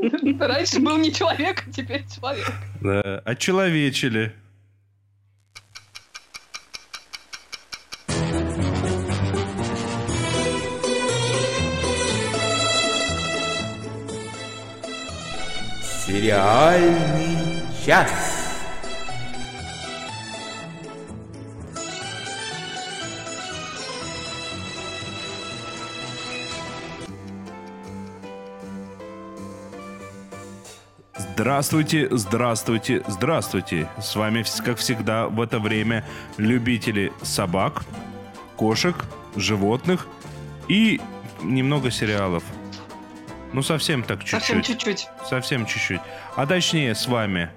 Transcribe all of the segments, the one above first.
Раньше был не человек, а теперь человек. Да, очеловечили. Сериальный час. Здравствуйте, здравствуйте, здравствуйте. С вами, как всегда, в это время любители собак, кошек, животных и немного сериалов. Ну, совсем так чуть-чуть. Совсем чуть-чуть. Совсем чуть-чуть. А точнее, с вами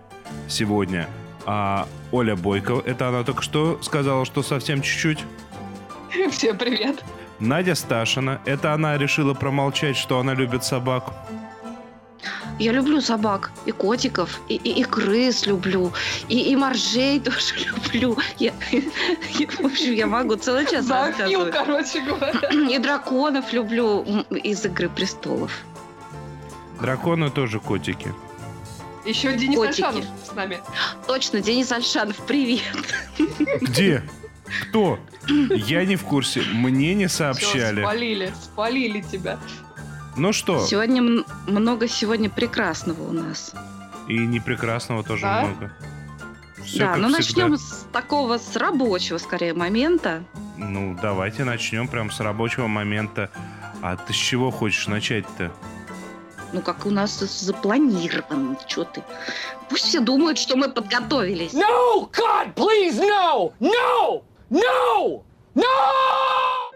сегодня а, Оля Бойко. Это она только что сказала, что совсем чуть-чуть. Всем привет. Надя Сташина. Это она решила промолчать, что она любит собак. Я люблю собак, и котиков, и, и, и крыс люблю, и, и моржей тоже люблю. Я, я, в общем, я могу целый час Зоофил, короче говоря. И драконов люблю из «Игры престолов». Драконы тоже котики. Еще Денис Котики. Альшанов с нами. Точно, Денис Альшанов, привет. Где? Кто? Я не в курсе. Мне не Все, сообщали. спалили, спалили тебя. Ну что? Сегодня много сегодня прекрасного у нас. И непрекрасного тоже Да? много. Всё да, ну всегда. начнем с такого, с рабочего, скорее, момента. Ну, давайте начнем прям с рабочего момента. А ты с чего хочешь начать-то? Ну, как у нас запланировано, что ты. Пусть все думают, что мы подготовились. No! God, please, no! No! No! No!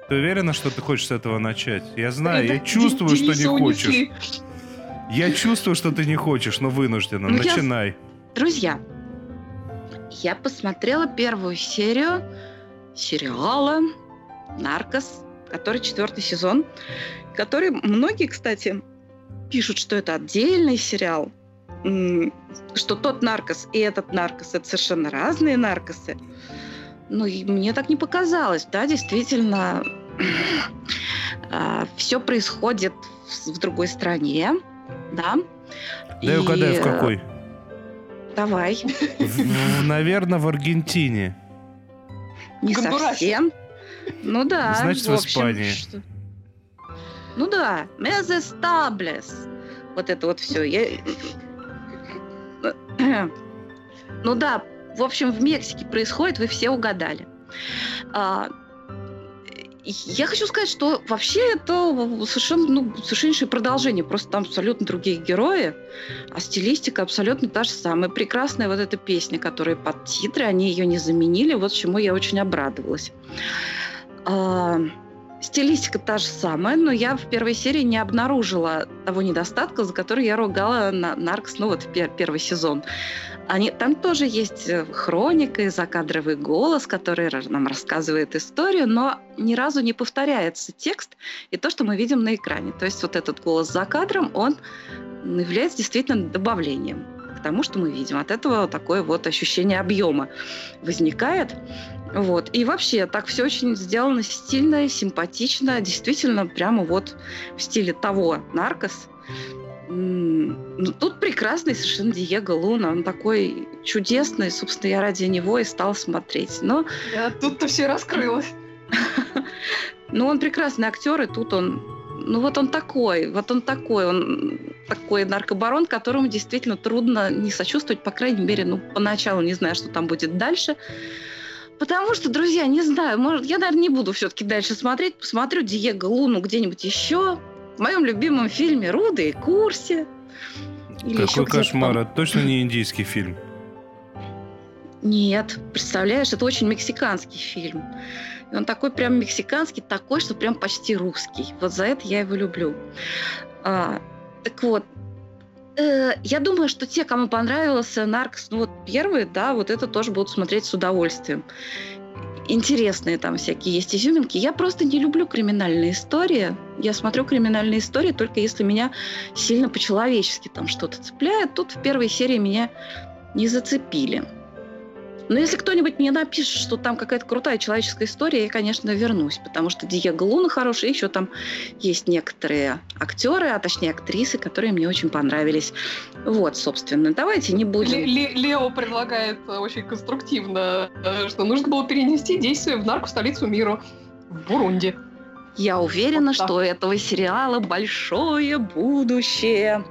Ты уверена, что ты хочешь с этого начать? Я знаю, я Это чувствую, что не хочешь. унесли. Я чувствую, что ты не хочешь, но вынуждена. Ну, я- Начинай. Друзья, я посмотрела первую серию сериала «Наркос», который четвертый сезон, который многие, кстати, пишут, что это отдельный сериал, что тот наркос и этот наркос это совершенно разные наркосы. Ну, и мне так не показалось, да, действительно, все происходит в, другой стране, да. Дай И, угадаю, в э, какой. Давай. Наверное, в Аргентине. Не Гондурасе. совсем. Ну да. Значит, в общем, Испании. что- Ну да. Мезестаблес. Вот это вот все. Ну да, в общем, в Мексике происходит, вы все угадали. А, Я хочу сказать, что вообще это совершенно, ну, совершеннейшее продолжение. Просто там абсолютно другие герои, а стилистика абсолютно та же самая. Прекрасная вот эта песня, которая под титры, они ее не заменили, вот чему я очень обрадовалась. Стилистика та же самая, но я в первой серии не обнаружила того недостатка, за который я ругала на Наркс, ну вот пер- первый сезон. Они, там тоже есть э, хроника и закадровый голос, который нам рассказывает историю, но ни разу не повторяется текст и то, что мы видим на экране. То есть вот этот голос за кадром, он является действительно добавлением к тому, что мы видим. От этого такое вот ощущение объема возникает. Вот. И вообще, так все очень сделано стильно, симпатично, действительно прямо вот в стиле того «Наркос». Ну, тут прекрасный совершенно Диего Луна. Он такой чудесный. Собственно, я ради него и стала смотреть. Но, Я тут-то все раскрылось. но он прекрасный актер, и тут он... Ну вот он такой, вот он такой, он такой наркобарон, которому действительно трудно не сочувствовать, по крайней мере, ну, поначалу не знаю, что там будет дальше. Потому что, друзья, не знаю, может, я, наверное, не буду все-таки дальше смотреть, посмотрю Диего Луну где-нибудь еще. В моем любимом фильме «Руды и Курси». Или Какой кошмар. Это точно не индийский фильм. Нет, представляешь, это очень мексиканский фильм. И он такой прям мексиканский, такой, что прям почти русский. Вот за это я его люблю. А, так вот, э, я думаю, что те, кому понравился Наркс, ну вот первые, да, вот это тоже будут смотреть с удовольствием. Интересные там всякие есть изюминки. Я просто не люблю криминальные истории. Я смотрю криминальные истории только если меня сильно по-человечески там что-то цепляет. Тут в первой серии меня не зацепили. Но если кто-нибудь мне напишет, что там какая-то крутая человеческая история, я, конечно, вернусь, потому что Диего Луна хороший, еще там есть некоторые актеры, а точнее актрисы, которые мне очень понравились. Вот, собственно, давайте не будем... Ле- Ле- Лео предлагает очень конструктивно, э, что нужно было перенести действие в нарко-столицу мира, в Бурунди. Я уверена, Вот так. что у этого сериала большое будущее.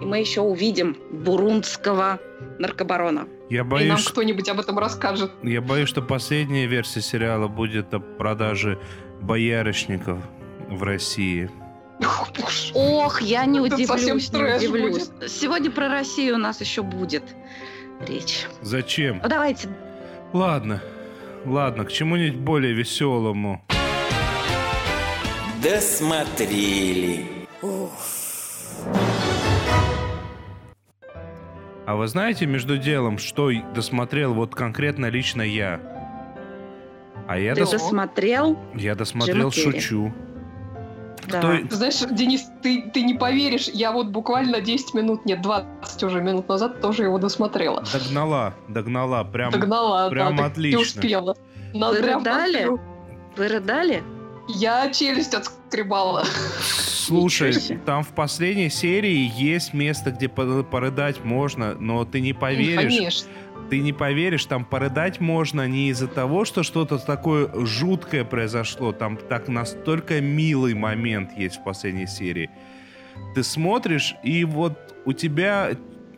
И мы еще увидим бурундского наркобарона. Я И нам боюсь, кто-нибудь об этом расскажет. я боюсь, что последняя версия сериала будет о продаже боярышников в России. Ох, я не Это удивлюсь, не удивлюсь. Сегодня про Россию у нас еще будет речь. Зачем? Ну, давайте. Ладно, ладно, к чему-нибудь более веселому. Досмотрели. А вы знаете, между делом, что досмотрел вот конкретно лично я? А я, Ты дос- досмотрел? я досмотрел Джима Керри. «Шучу». Да. Кто- Ты знаешь, Денис, ты, ты не поверишь, я вот буквально 10 минут, нет, 20 уже минут назад тоже его досмотрела. Догнала, догнала, прям... Догнала, прям да, отлично. не успела. Вы рыдали? Вы рыдали? Я челюсть отскребала. Слушай, там в последней серии есть место, где по- порыдать можно, но ты не поверишь, Конечно. ты не поверишь, там порыдать можно не из-за того, что что-то такое жуткое произошло, там так настолько милый момент есть в последней серии. Ты смотришь, и вот у тебя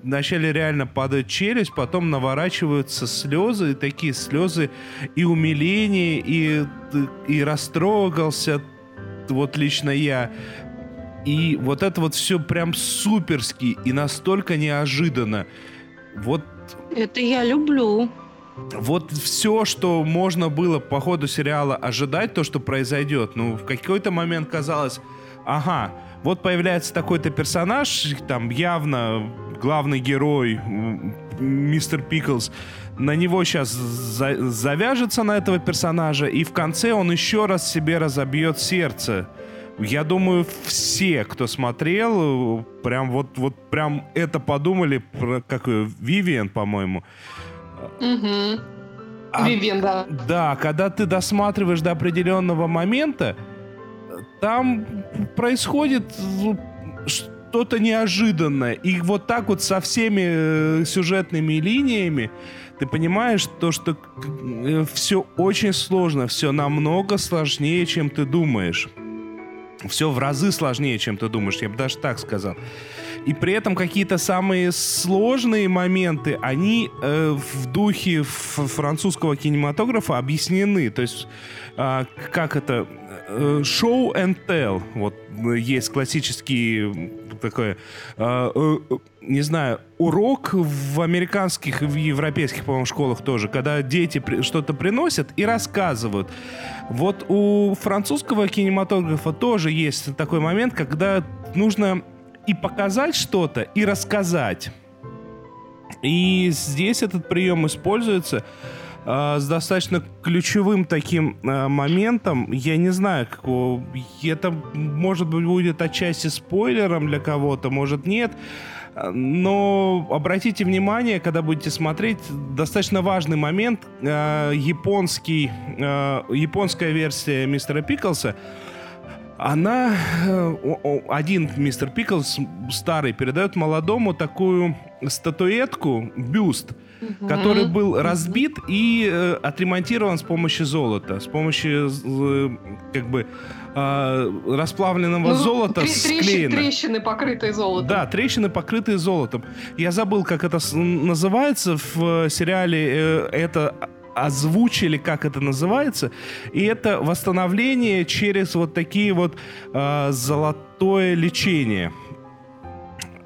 вначале реально падает челюсть, потом наворачиваются слезы, и такие слезы и умиление, и, и растрогался, вот лично я. И вот это вот все прям суперски и настолько неожиданно. Вот Это я люблю. вот все, что можно было по ходу сериала ожидать, то, что произойдет, ну, в какой-то момент казалось, ага, вот появляется такой-то персонаж, там явно главный герой, мистер Пиклз, на него сейчас завяжется на этого персонажа, и в конце он еще раз себе разобьет сердце. Я думаю, все, кто смотрел, прям вот, вот прям это подумали, про, как Вивиан, по-моему. Угу. А- Вивен, да. Да, когда ты досматриваешь до определенного момента, там происходит ну, что-то неожиданное. И вот так вот со всеми э, сюжетными линиями ты понимаешь то, что все очень сложно, все намного сложнее, чем ты думаешь. Все в разы сложнее, чем ты думаешь, я бы даже так сказал. И при этом какие-то самые сложные моменты, они э, в духе французского кинематографа объяснены. То есть, а, как это? Э, Show and tell. Вот э, есть классический такой, э, э, э, не знаю, урок в американских в европейских, по-моему, школах тоже, когда дети что-то приносят и рассказывают. Вот у французского кинематографа тоже есть такой момент, когда нужно и показать что-то, и рассказать. И здесь этот прием используется а, с достаточно ключевым таким а, моментом. Я не знаю, какого... Это, может быть, будет отчасти спойлером для кого-то, может, нет. Но обратите внимание, когда будете смотреть, достаточно важный момент. а, Японский, а, японская версия мистера Пиклса она, э, один мистер Пиклс, старый, передает молодому такую статуэтку, бюст, который был разбит и э, отремонтирован с помощью золота, с помощью э, как бы э, расплавленного Ну, золота тре- склеено. Трещины, покрытые золотом. Да, трещины, покрытые золотом. Я забыл, как это называется в э, сериале. э, Это озвучили, как это называется. И это восстановление через вот такие вот э, золотое лечение.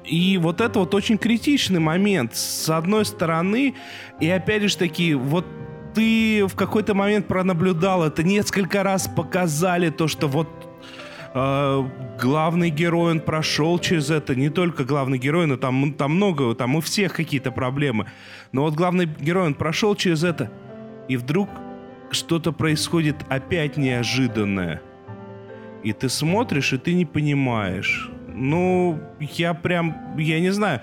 И вот это вот очень критичный момент. С одной стороны, и опять же таки, вот ты в какой-то момент пронаблюдал это, несколько раз показали то, что вот э, главный герой, он прошел через это, не только главный герой, но там, там много, там у всех какие-то проблемы. Но вот главный герой, он прошел через это, и вдруг что-то происходит опять неожиданное. И ты смотришь, и ты не понимаешь. Ну, я прям, я не знаю.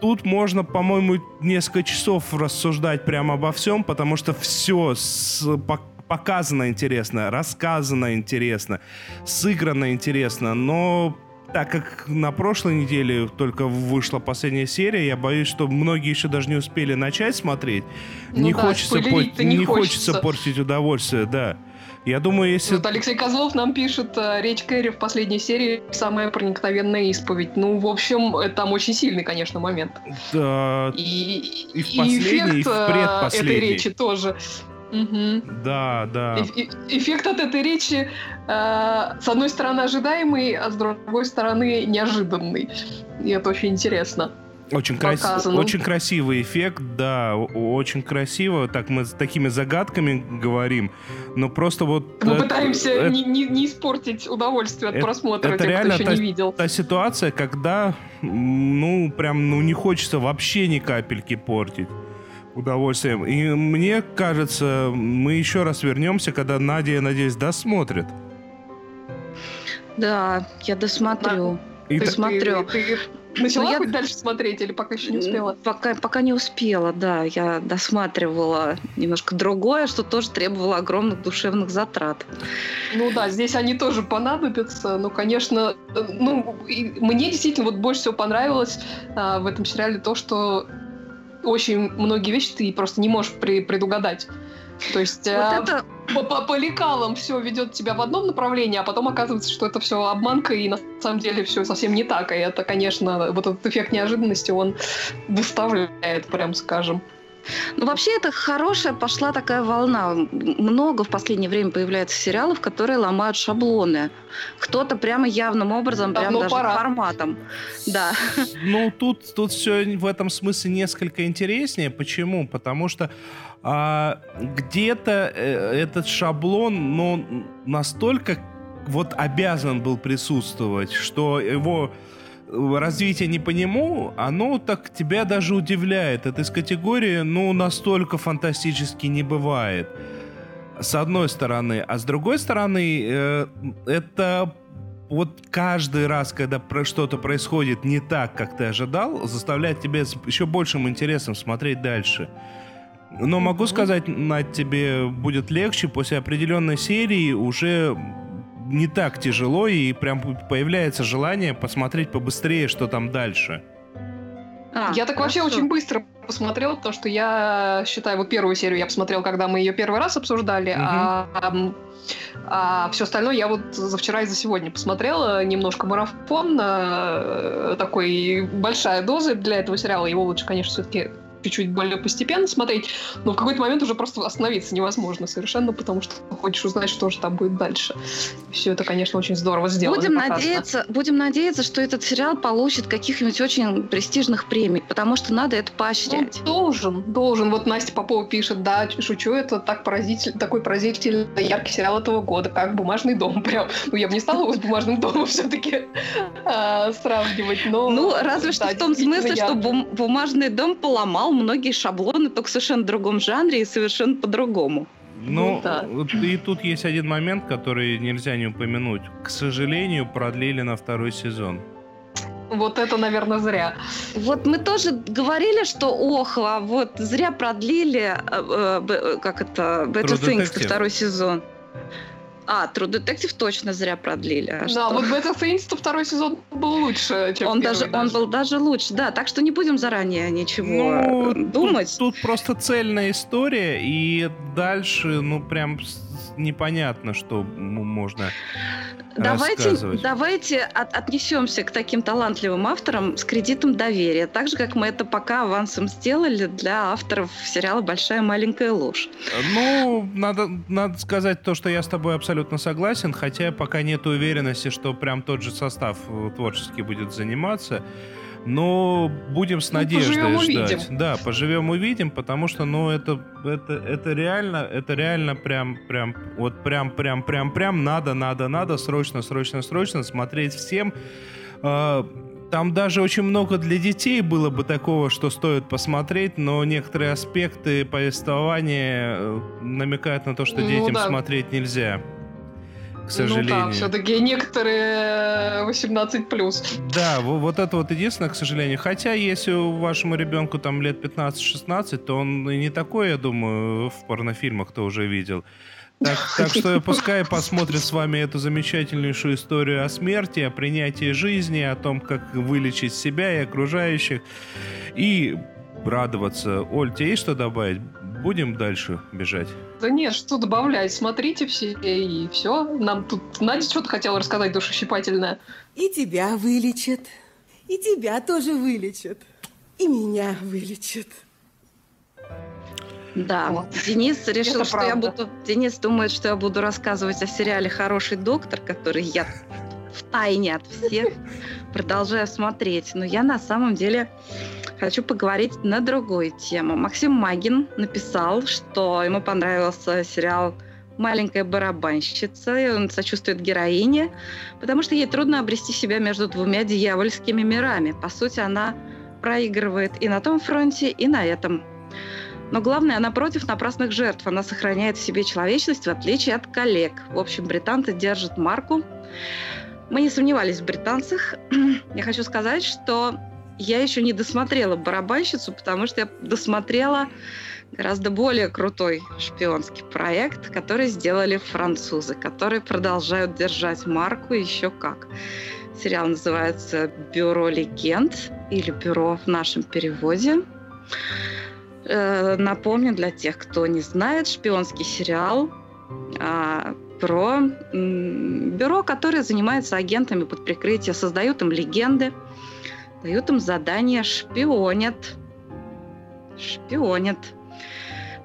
тут можно, по-моему, несколько часов рассуждать прямо обо всем, потому что все с, по- показано интересно, рассказано интересно, сыграно интересно, но так как на прошлой неделе только вышла последняя серия, я боюсь, что многие еще даже не успели начать смотреть. Ну не да, хочется, пор- не не хочется хочется. портить удовольствие, да. Я думаю, если... Вот Алексей Козлов нам пишет, э, речь Кэрри в последней серии самая проникновенная исповедь. Ну, в общем, это там очень сильный, конечно, момент. Да, И, И в последней, и в эффект, э, предпоследней. этой речи тоже. Мгм. да, да. Э- Эффект от этой речи, э, с одной стороны, ожидаемый, а с другой стороны, неожиданный. И это очень интересно. Очень, крас- очень красивый эффект, да, очень красиво. Так мы с такими загадками говорим, но просто вот... Мы э, пытаемся э, не, не- не испортить удовольствие от это- просмотра это тем, реально кто еще не видел. та ситуация, когда, ну, прям, ну, не хочется вообще ни капельки портить удовольствием. И мне кажется, мы еще раз вернемся, когда Надя, я надеюсь, досмотрит. Да, я досмотрю. И Ты, та- смотрю. Ты, ты начала я- хоть дальше смотреть или пока еще не успела? Пока, пока не успела, да. Я досматривала немножко другое, что тоже требовало огромных душевных затрат. Ну да, здесь они тоже понадобятся. Ну, конечно, э, ну, мне действительно вот больше всего понравилось а, в этом сериале то, что очень многие вещи ты просто не можешь пре- предугадать. То есть а, Вот это по, по- по лекалам все ведет тебя в одном направлении, а потом оказывается, что это все обманка, и на самом деле все совсем не так. И это, конечно, вот этот эффект неожиданности, он выставляет, прям скажем. Ну, вообще, это хорошая пошла такая волна. Много в последнее время появляется сериалов, которые ломают шаблоны. Кто-то прямо явным образом, прям Давно даже пора. форматом. Да. Ну, тут, тут все в этом смысле несколько интереснее. Почему? Потому что а, где-то э, этот шаблон, ну, настолько вот обязан был присутствовать, что его э, развитие не по нему, оно так тебя даже удивляет. Это из категории, ну, настолько фантастически не бывает. С одной стороны. А с другой стороны, э, это вот каждый раз, когда что-то происходит не так, как ты ожидал, заставляет тебя с еще большим интересом смотреть дальше. Но могу сказать, Надь, тебе будет легче после определенной серии уже не так тяжело и прям появляется желание посмотреть побыстрее, что там дальше. А, я так вообще хорошо. очень быстро посмотрела, потому что я считаю, вот первую серию я посмотрела, когда мы ее первый раз обсуждали, а, все остальное я вот за вчера и за сегодня посмотрела. Немножко марафон, э, такой большая доза для этого сериала. Его лучше, конечно, все-таки чуть-чуть более постепенно смотреть, но в какой-то момент уже просто остановиться невозможно совершенно, потому что хочешь узнать, что же там будет дальше. Все это, конечно, очень здорово сделано. Будем показано. надеяться, будем надеяться, что этот сериал получит каких-нибудь очень престижных премий, потому что надо это поощрять. Ну, должен, должен. Вот Настя Попова пишет, да, шучу, это так поразитель, такой поразительно яркий сериал этого года, как «Бумажный дом». Прям, ну, я бы не стала его с «Бумажным домом» все-таки сравнивать, но... Ну, разве что в том смысле, что бумажный дом поломал многие шаблоны, только в совершенно другом жанре и совершенно по-другому. Ну, Ну да. и тут есть один момент, который нельзя не упомянуть. К сожалению, продлили на второй сезон. Вот это, наверное, зря. Вот мы тоже говорили, что ох, а вот зря продлили, э, э, э, как это, Better Things второй сезон. А, True Detective точно зря продлили. А Да, что? вот Better Things второй сезон был лучше, чем он первый даже, он был даже лучше, да. Так что не будем заранее ничего Ну, э, думать. Тут, тут просто цельная история, и дальше, ну, прям непонятно, что можно Давайте, давайте от- отнесемся к таким талантливым авторам с кредитом доверия, так же, как мы это пока авансом сделали для авторов сериала «Большая маленькая ложь». Ну, надо, надо сказать то, что я с тобой абсолютно согласен, хотя пока нет уверенности, что прям тот же состав э, творчески будет заниматься. Но будем с Ну, надеждой поживем, ждать. увидим. Да, поживем увидим, потому что, ну, это, это, это реально, это реально прям, прям, вот прям, прям, прям, прям надо, надо, надо, срочно, срочно, срочно смотреть всем. А, Там даже очень много для детей было бы такого, что стоит посмотреть, но некоторые аспекты повествования э, намекают на то, что Ну детям да. смотреть нельзя. К сожалению. Ну да, все-таки некоторые 18 плюс. Да, вот это вот единственное, к сожалению. Хотя, если вашему ребенку там лет 15-16, то он и не такой, я думаю, в порнофильмах кто уже видел. Так, так что пускай посмотрит с вами эту замечательнейшую историю о смерти, о принятии жизни, о том, как вылечить себя и окружающих. И радоваться. Оль, тебе есть что добавить? Будем дальше бежать? Да нет, что добавлять. Смотрите все, и все. Нам тут Надя что-то хотела рассказать душещипательное. И тебя вылечат. И тебя тоже вылечат. И меня вылечат. Да, вот. Денис решил, Это что правда. я буду... Денис думает, что я буду рассказывать о сериале «Хороший доктор», который я в тайне от всех продолжаю смотреть. Но я на самом деле хочу поговорить на другую тему. Максим Магин написал, что ему понравился сериал «Маленькая барабанщица», и он сочувствует героине, потому что ей трудно обрести себя между двумя дьявольскими мирами. По сути, она проигрывает и на том фронте, и на этом. Но главное, она против напрасных жертв. Она сохраняет в себе человечность, в отличие от коллег. В общем, британцы держат марку. Мы не сомневались в британцах. Я хочу сказать, что я еще не досмотрела «Барабанщицу», потому что я досмотрела гораздо более крутой шпионский проект, который сделали французы, которые продолжают держать марку еще как. Сериал называется «Бюро легенд» или «Бюро» в нашем переводе. Э, напомню для тех, кто не знает, шпионский сериал а, про бюро, которое занимается агентами под прикрытием, создают им легенды, дают им задания, шпионят. Шпионят.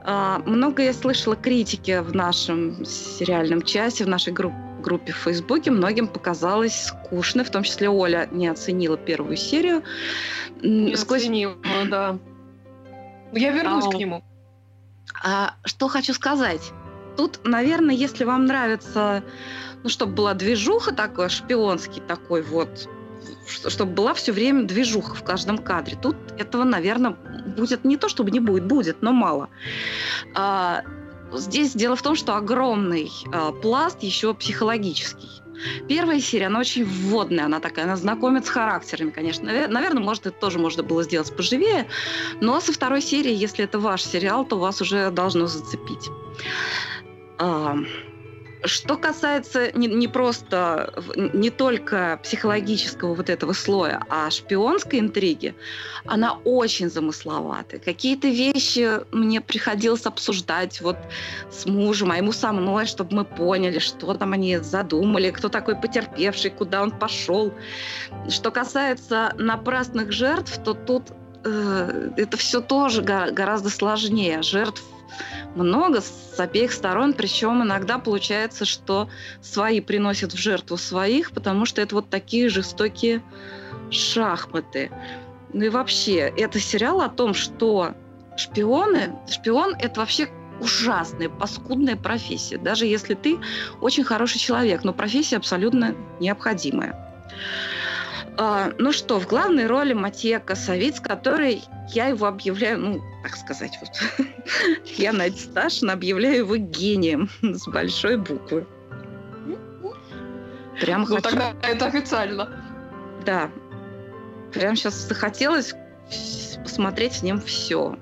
А, много я слышала критики в нашем сериальном часе, в нашей группе группе в Фейсбуке многим показалось скучно, в том числе Оля не оценила первую серию. Не Сквозь... оценила, да. Я вернусь а, к нему. А, что хочу сказать. Тут, наверное, если вам нравится, ну, чтобы была движуха такой, шпионский такой вот, чтобы была все время движуха в каждом кадре. Тут этого, наверное, будет не то, чтобы не будет, будет, но мало. А, здесь дело в том, что огромный а, пласт еще психологический. Первая серия, она очень вводная, она такая, она знакомит с характерами, конечно. Наверное, может, это тоже можно было сделать поживее, но со второй серии, если это ваш сериал, то вас уже должно зацепить. Что касается не, не просто, не только психологического вот этого слоя, а шпионской интриги, она очень замысловатая. Какие-то вещи мне приходилось обсуждать вот с мужем, а ему со мной, чтобы мы поняли, что там они задумали, кто такой потерпевший, куда он пошел. Что касается напрасных жертв, то тут э, это все тоже гораздо сложнее. Жертв много с обеих сторон, причем иногда получается, что свои приносят в жертву своих, потому что это вот такие жестокие шахматы. Ну и вообще, это сериал о том, что шпионы, шпион это вообще ужасная, паскудная профессия, даже если ты очень хороший человек, но профессия абсолютно необходимая. А, ну что, в главной роли Матье Косовиц, который я его объявляю, ну, так сказать, вот, я Надя Сташина объявляю его гением с большой буквы. Прям ну, хочу... тогда это официально. Да. Прям сейчас захотелось посмотреть с ним все.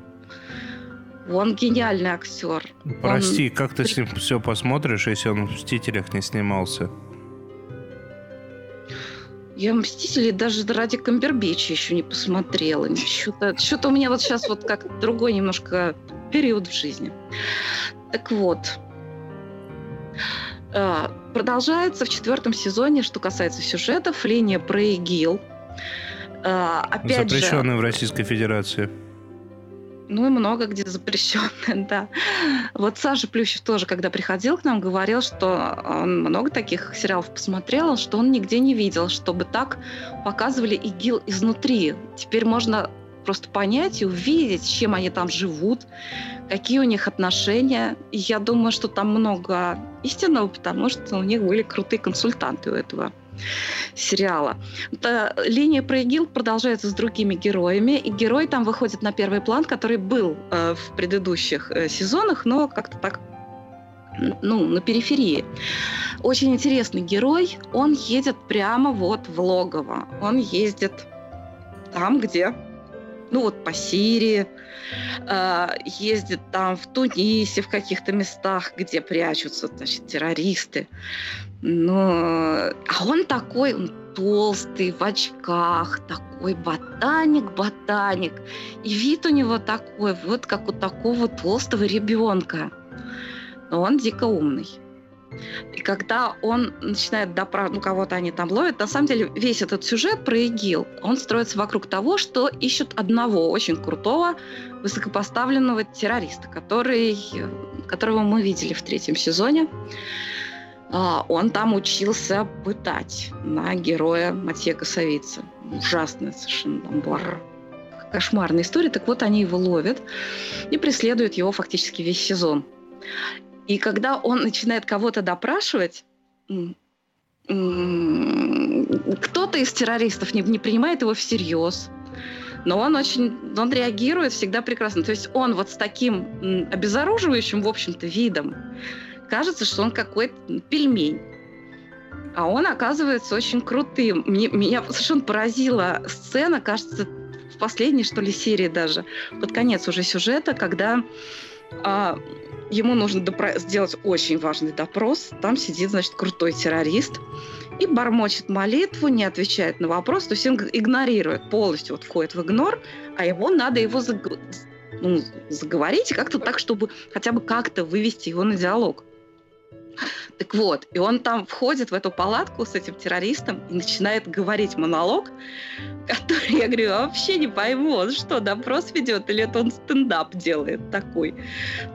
Он гениальный актер. Прости, он... как ты с ним все посмотришь, если он в «Мстителях» не снимался? Я «Мстители» даже ради Камбербеча еще не посмотрела. Что-то, что-то у меня вот сейчас вот как другой немножко период в жизни. Так вот, а, продолжается в четвертом сезоне, что касается сюжетов, линия про ИГИЛ. А, опять Запрещенная же, в Российской Федерации. Ну и много где запрещенное, да. Вот Саша Плющев тоже, когда приходил к нам, говорил, что он много таких сериалов посмотрел, что он нигде не видел, чтобы так показывали ИГИЛ изнутри. Теперь можно просто понять и увидеть, чем они там живут, какие у них отношения. Я думаю, что там много истинного, потому что у них были крутые консультанты у этого сериала. Это, линия про ИГИЛ продолжается с другими героями, и герой там выходит на первый план, который был э, в предыдущих э, сезонах, но как-то так ну, на периферии. Очень интересный герой. Он едет прямо вот в логово. Он ездит там, где ну вот по Сирии, э, ездит там в Тунисе, в каких-то местах, где прячутся значит, террористы. Но... А он такой, он толстый, в очках, такой ботаник-ботаник. И вид у него такой, вот как у такого толстого ребенка. Но он дико умный. И когда он начинает допрашивать, ну, кого-то они там ловят, на самом деле весь этот сюжет про ИГИЛ, он строится вокруг того, что ищут одного очень крутого, высокопоставленного террориста, который, которого мы видели в третьем сезоне. А, он там учился пытать на героя Матье Косовица. Ужасная совершенно там кошмарная история. Так вот, они его ловят и преследуют его фактически весь сезон. И когда он начинает кого-то допрашивать, кто-то из террористов не, не принимает его всерьез, но он очень, он реагирует всегда прекрасно. То есть он вот с таким обезоруживающим, в общем-то, видом, кажется, что он какой-то пельмень. А он оказывается очень крутым. Мне, меня совершенно поразила сцена, кажется, в последней, что ли, серии даже, под конец уже сюжета, когда а, ему нужно допро- сделать очень важный допрос. Там сидит, значит, крутой террорист и бормочет молитву, не отвечает на вопрос, то есть он игнорирует, полностью вот входит в игнор, а его надо его заг... ну, заговорить как-то так, чтобы хотя бы как-то вывести его на диалог. Так вот, и он там входит в эту палатку с этим террористом и начинает говорить монолог, который, я говорю, вообще не пойму, он что, допрос ведет или это он стендап делает такой?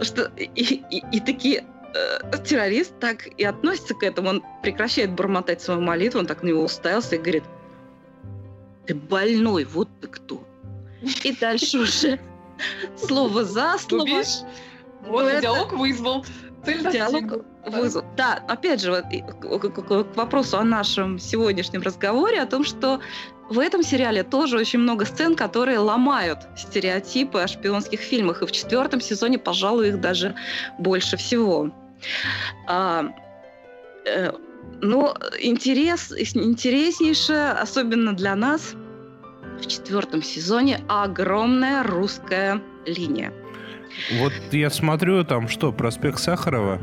Что и, и, и такие э, террорист так и относится к этому, он прекращает бормотать свою молитву, он так на него уставился и говорит, ты больной, вот ты кто. И дальше уже слово за слово. Вот диалог вызвал. Диалог вызов. Да, опять же, вот, к вопросу о нашем сегодняшнем разговоре, о том, что в этом сериале тоже очень много сцен, которые ломают стереотипы о шпионских фильмах. И в четвертом сезоне, пожалуй, их даже больше всего. А, э, ну, интерес, интереснейшее, особенно для нас, в четвертом сезоне огромная русская линия. Вот я смотрю, там что, проспект Сахарова?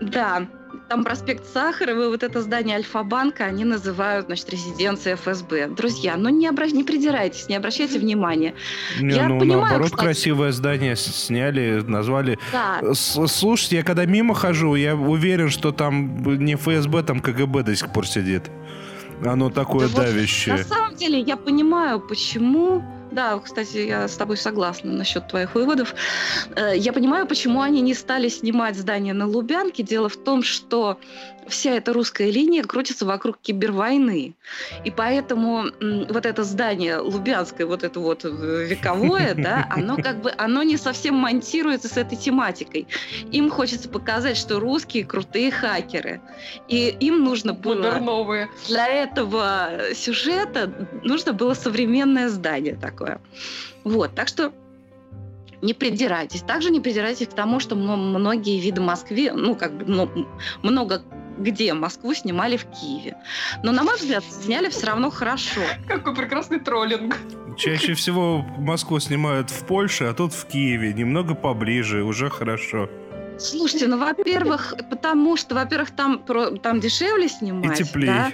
Да, там проспект Сахарова, вот это здание Альфа-банка, они называют, значит, резиденцией ФСБ. Друзья, ну не, обра... не придирайтесь, не обращайте внимания. Не, я ну, понимаю, наоборот, кстати... красивое здание сняли, назвали. Да. Слушайте, я когда мимо хожу, я уверен, что там не ФСБ, там КГБ до сих пор сидит. Оно такое да давящее. Вот, на самом деле, я понимаю, почему да, кстати, я с тобой согласна насчет твоих выводов. Э, я понимаю, почему они не стали снимать здание на Лубянке. Дело в том, что вся эта русская линия крутится вокруг кибервойны. И поэтому вот это здание Лубянское, вот это вот вековое, да, оно как бы, оно не совсем монтируется с этой тематикой. Им хочется показать, что русские крутые хакеры. И им нужно было... новые. Для этого сюжета нужно было современное здание такое. Вот, так что не придирайтесь. Также не придирайтесь к тому, что многие виды Москвы, ну, как бы много где Москву снимали в Киеве. Но, на мой взгляд, сняли все равно хорошо. Какой прекрасный троллинг. Чаще всего Москву снимают в Польше, а тут в Киеве. Немного поближе, уже хорошо. Слушайте, ну, во-первых, потому что, во-первых, там, там дешевле снимать. И теплее. Да?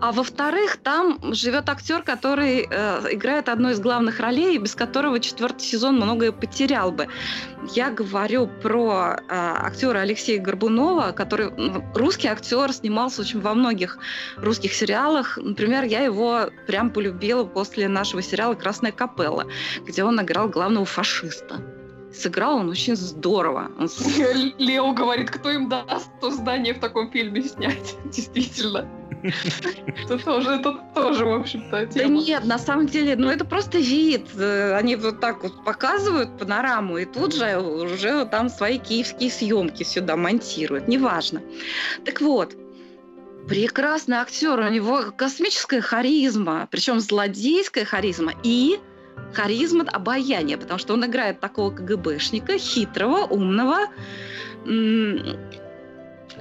А во-вторых, там живет актер, который э, играет одну из главных ролей, без которого четвертый сезон многое потерял бы. Я говорю про э, актера Алексея Горбунова, который русский актер, снимался очень во многих русских сериалах. Например, я его прям полюбила после нашего сериала «Красная капелла», где он играл главного фашиста сыграл он очень здорово. Лео говорит, кто им даст то здание в таком фильме снять. Действительно. Это тоже, это тоже, в общем-то, тема. Да нет, на самом деле, ну это просто вид. Э, они вот так вот показывают панораму, и тут же уже там свои киевские съемки сюда монтируют. Неважно. Так вот, прекрасный актер, у него космическая харизма, причем злодейская харизма и харизма обаяния, потому что он играет такого КГБшника, хитрого, умного,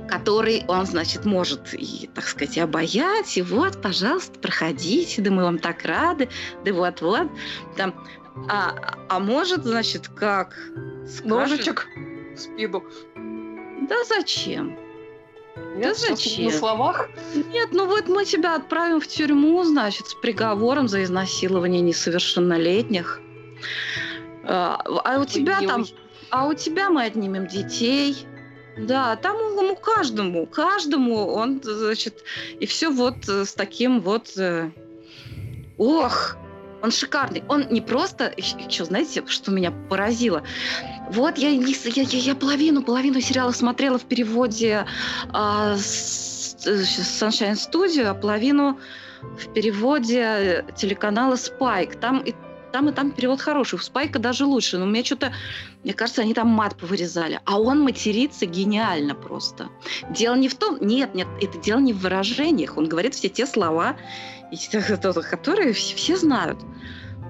который он, значит, может и, так сказать, и обаять, и вот, пожалуйста, проходите, да мы вам так рады, да вот-вот, там, а, а может, значит, как? Ножичек в спину. Да зачем? Нет, просто зачем? На словах. Нет, ну вот мы тебя отправим в тюрьму, значит, с приговором за изнасилование несовершеннолетних. А, а у тебя там, Ой-ой. а у тебя мы отнимем детей. Да, там ему каждому, каждому он, значит, и все вот э, с таким вот, э, ох, он шикарный. Он не просто, что знаете, что меня поразило? Вот я, с- я, я, я половину, половину сериала смотрела в переводе а, с- э, Sunshine Studio, а половину в переводе телеканала Spike. Там и там и там перевод хороший. У Спайка даже лучше. Но мне что-то, мне кажется, они там мат повырезали. А он матерится гениально просто. Дело не в том, нет, нет, это дело не в выражениях. Он говорит все те слова, которые все, знают.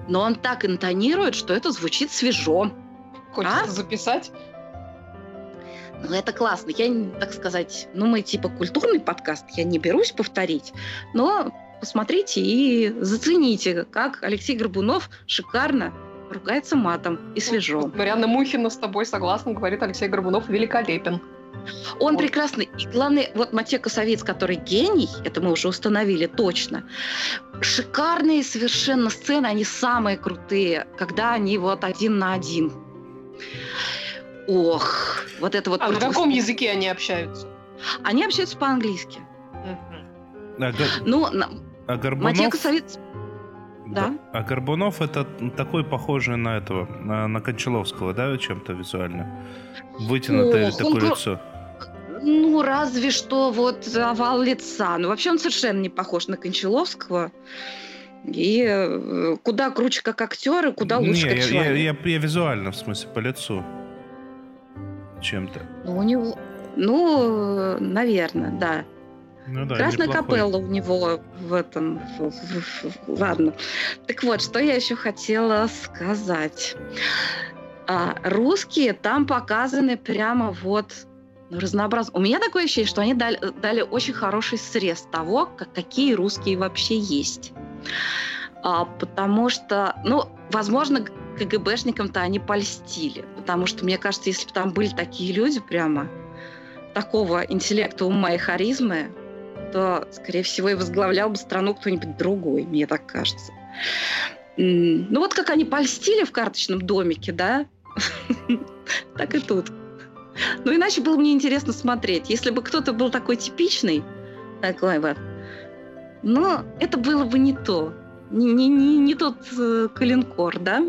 Но он так интонирует, что это звучит свежо. Хочется А? записать. Ну, это классно. Я, так сказать, ну, мы типа культурный подкаст, я не берусь повторить, но посмотрите и зацените, как Алексей Горбунов шикарно ругается матом и свежо. Марианна Мухина с тобой согласна, говорит Алексей Горбунов, великолепен. Он Вот. прекрасный. И главное, вот Матье Косовец, который гений, это мы уже установили точно. Шикарные совершенно сцены, они самые крутые, когда они вот один на один. Ох, вот это вот... А на каком языке они общаются? Они общаются по-английски. А, Ну, на- а Горбунов... Косовец... Да. А Горбунов это такой похожий на этого, на, на Кончаловского, да, чем-то визуально? Вытянутое Ох, такое он лицо. Ну, разве что вот овал лица. Ну, вообще он совершенно не похож на Кончаловского. И э, куда круче как актер, и куда лучше Не, как я, я, человек. я- я визуально, в смысле, по лицу. Чем-то. Ну, у него... Ну, наверное, да. Ну да, Красная капелла у него в этом. Ладно. Так вот, что я еще хотела сказать. А, русские там показаны прямо вот ну, разнообразно. У меня такое ощущение, что они дали, дали очень хороший срез того, как, какие русские вообще есть. А, потому что, ну, возможно, КГБшникам-то они польстили. Потому что, мне кажется, если бы там были такие люди прямо, такого интеллекта, ума и харизмы, то, скорее всего, и возглавлял бы страну кто-нибудь другой, мне так кажется. Ну вот как они польстили в карточном домике, да? Так и тут. Ну иначе было бы неинтересно смотреть. Если бы кто-то был такой типичный, такой вот, но это было бы не то. Не, не, не, не тот э, калинкор, да?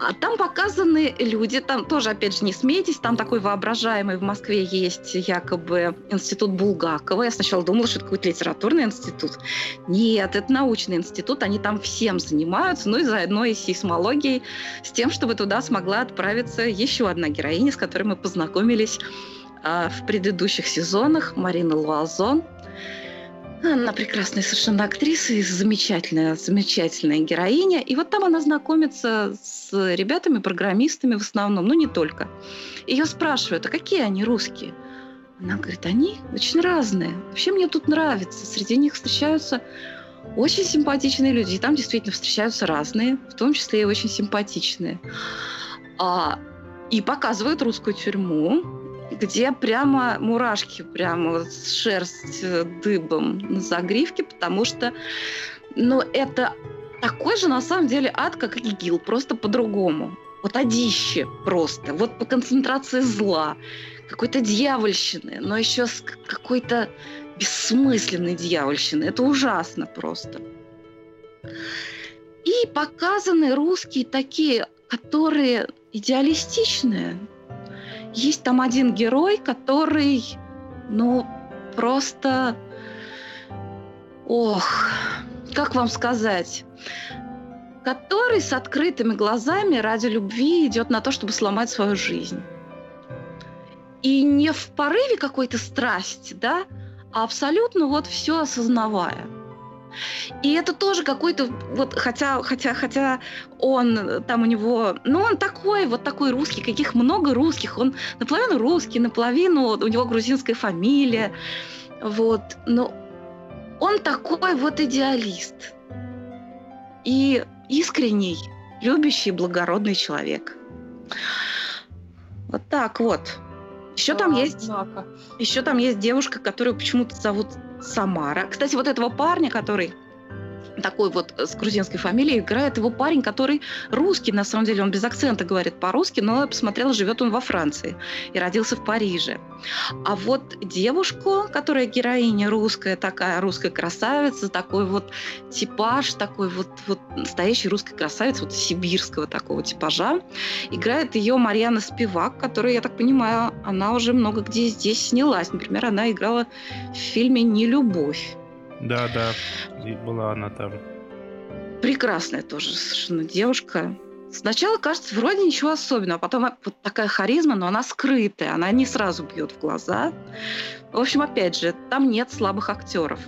А там показаны люди, там тоже, опять же, не смейтесь, там такой воображаемый в Москве есть якобы институт Булгакова. Я сначала думала, что это какой-то литературный институт. Нет, это научный институт, они там всем занимаются, ну и заодно и сейсмологией, с тем, чтобы туда смогла отправиться еще одна героиня, с которой мы познакомились а, в предыдущих сезонах, Марина Луазон. Она прекрасная совершенно актриса и замечательная, замечательная героиня. И вот там она знакомится с ребятами, программистами в основном, ну не только. Ее спрашивают, а какие они русские? Она говорит, они очень разные. Вообще мне тут нравится. Среди них встречаются очень симпатичные люди. И там действительно встречаются разные, в том числе и очень симпатичные. А, и показывают русскую тюрьму, где прямо мурашки, прямо шерсть э, дыбом на загривке, потому что, ну, это такой же на самом деле ад, как ИГИЛ, просто по-другому. Вот одище просто, вот по концентрации зла, какой-то дьявольщины, но еще с какой-то бессмысленной дьявольщины. Это ужасно просто. И показаны русские такие, которые идеалистичные, есть там один герой, который, ну, просто... Ох, как вам сказать? Который с открытыми глазами ради любви идет на то, чтобы сломать свою жизнь. И не в порыве какой-то страсти, да, а абсолютно вот все осознавая. И это тоже какой-то, вот, хотя, хотя, хотя он там у него, ну, он такой, вот такой русский, каких много русских, он наполовину русский, наполовину у него грузинская фамилия, вот, но он такой вот идеалист и искренний, любящий, благородный человек. Вот так вот. Еще там есть, еще там есть девушка, которую почему-то зовут Самара. Кстати, вот этого парня, который такой вот с грузинской фамилией, играет его парень, который русский, на самом деле, он без акцента говорит по-русски, но я посмотрела, живет он во Франции и родился в Париже. А вот девушку, которая героиня русская, такая русская красавица, такой вот типаж, такой вот, вот настоящий русская красавица, вот сибирского такого типажа, играет ее Марьяна Спивак, которая, я так понимаю, она уже много где здесь снялась. Например, она играла в фильме «Нелюбовь». Да, да, и была она там. Прекрасная тоже совершенно девушка. Сначала кажется, вроде ничего особенного, а потом вот такая харизма, но она скрытая, она не сразу бьет в глаза. В общем, опять же, там нет слабых актеров.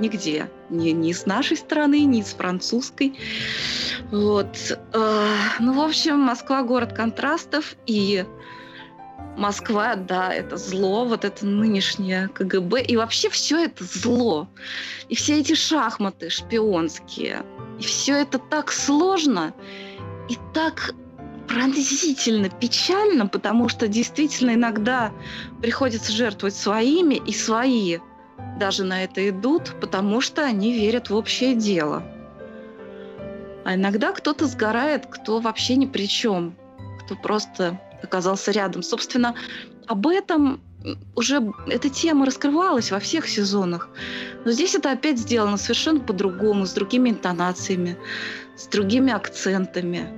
Нигде. Ни, ни с нашей стороны, ни с французской. Вот. Э, ну, в общем, Москва город контрастов, и Москва, да, это зло, вот это нынешнее КГБ, и вообще все это зло. И все эти шахматы шпионские, и все это так сложно и так пронзительно, печально, потому что действительно иногда приходится жертвовать своими, и свои даже на это идут, потому что они верят в общее дело. А иногда кто-то сгорает, кто вообще ни при чем, кто просто оказался рядом. Собственно, об этом уже эта тема раскрывалась во всех сезонах. Но здесь это опять сделано совершенно по-другому, с другими интонациями, с другими акцентами.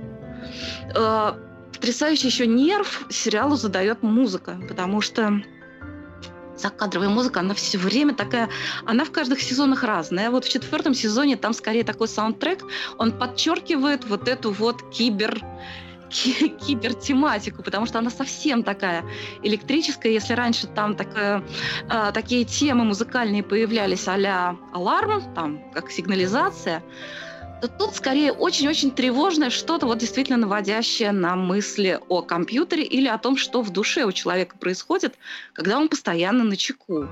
Э, потрясающий еще нерв сериалу задает музыка, потому что закадровая музыка, она все время такая, она в каждых сезонах разная. Вот в четвертом сезоне там скорее такой саундтрек, он подчеркивает вот эту вот кибер кибертематику, потому что она совсем такая электрическая. Если раньше там такая, э, такие темы музыкальные появлялись а-ля аларм, там, как сигнализация, то тут скорее очень-очень тревожное что-то, вот действительно наводящее на мысли о компьютере или о том, что в душе у человека происходит, когда он постоянно на чеку.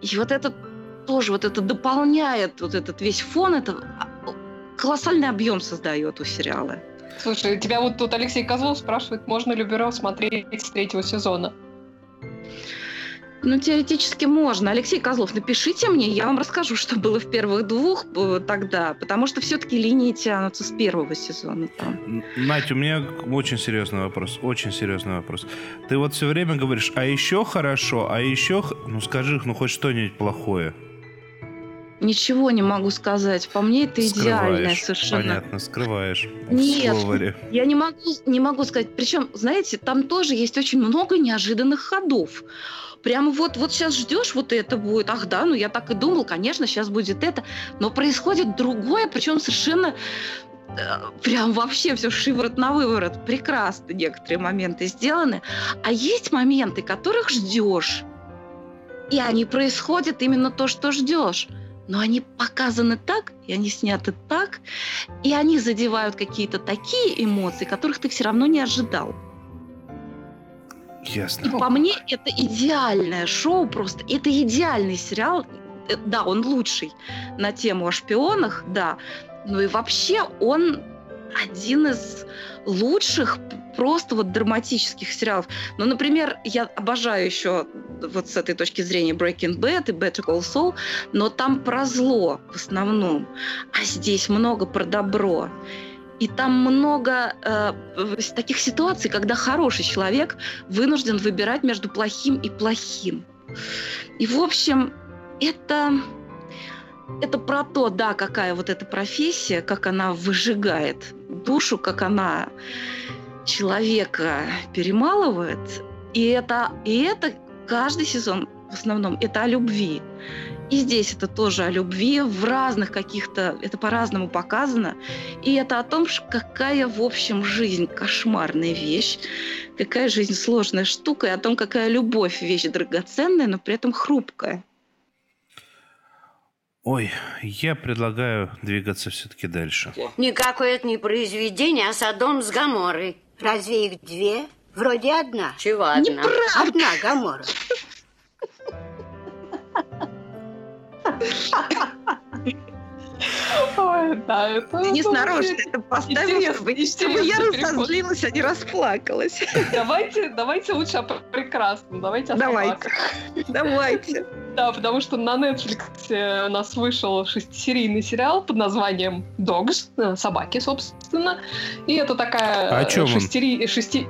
И вот это тоже, вот это дополняет вот этот весь фон, это а, колоссальный объем создает у сериала. Слушай, тебя вот тут Алексей Козлов спрашивает, можно ли Бюро смотреть с третьего сезона? Ну, теоретически можно. Алексей Козлов, напишите мне, я вам расскажу, что было в первых двух э, тогда, потому что все-таки линии тянутся с первого сезона. Там. Надь, у меня очень серьезный вопрос, очень серьезный вопрос. Ты вот все время говоришь, а еще хорошо, а еще... Ну, скажи, ну, хоть что-нибудь плохое. Ничего не могу сказать. По мне это идеальное совершенно. Понятно, скрываешь. Нет, я не могу, не могу сказать. Причем, знаете, там тоже есть очень много неожиданных ходов. Прямо вот, вот сейчас ждешь, вот это будет. Ах да, ну я так и думал, конечно, сейчас будет это. Но происходит другое, причем совершенно э, прям вообще все шиворот на выворот. Прекрасно некоторые моменты сделаны. А есть моменты, которых ждешь. И они происходят именно то, что ждешь но они показаны так, и они сняты так, и они задевают какие-то такие эмоции, которых ты все равно не ожидал. Ясно. И по мне это идеальное шоу просто. Это идеальный сериал. Э, да, он лучший на тему о шпионах, да. Но и вообще он один из лучших просто вот драматических сериалов. Ну, например, я обожаю еще вот с этой точки зрения Breaking Bad и Better Call Saul, но там про зло в основном, а здесь много про добро. И там много э, таких ситуаций, когда хороший человек вынужден выбирать между плохим и плохим. И, в общем, это это про то, да, какая вот эта профессия, как она выжигает душу, как она человека перемалывает. И это, и это каждый сезон в основном это о любви. И здесь это тоже о любви в разных каких-то, это по-разному показано. И это о том, какая в общем жизнь кошмарная вещь, какая жизнь сложная штука, и о том, какая любовь вещь драгоценная, но при этом хрупкая. Ой, я предлагаю двигаться все-таки дальше. Никакое это не произведение, а Содом с Гаморой. Разве их две? Вроде одна. Чего одна? Одна Гамора. Ой, да, это... Не нарочно очень это поставил, чтобы, чтобы я разозлилась, а не расплакалась. Давайте, давайте лучше о прекрасном. Давайте Давайте. Давайте. Да, потому что на Netflix э, у нас вышел шестисерийный сериал под названием Dogs, э, собаки, собственно. И это такая А о чём он? шестери- шести...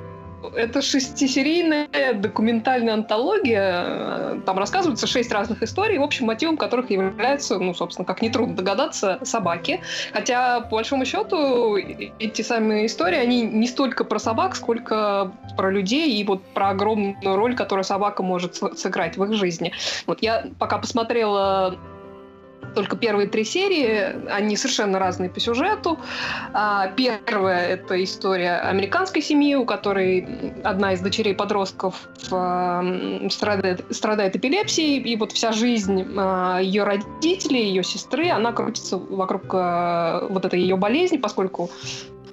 Это шестисерийная документальная антология. Там рассказываются шесть разных историй, в общем, мотивом которых являются, ну, собственно, как нетрудно догадаться, собаки. Хотя, по большому счету, эти самые истории, они не столько про собак, сколько про людей и вот про огромную роль, которую собака может сыграть в их жизни. Вот я пока посмотрела только первые три серии, они совершенно разные по сюжету. А, Первая — это история американской семьи, у которой одна из дочерей подростков м, страдает, страдает эпилепсией, и вот вся жизнь а, ее родителей, ее сестры, она крутится вокруг а, вот этой ее болезни, поскольку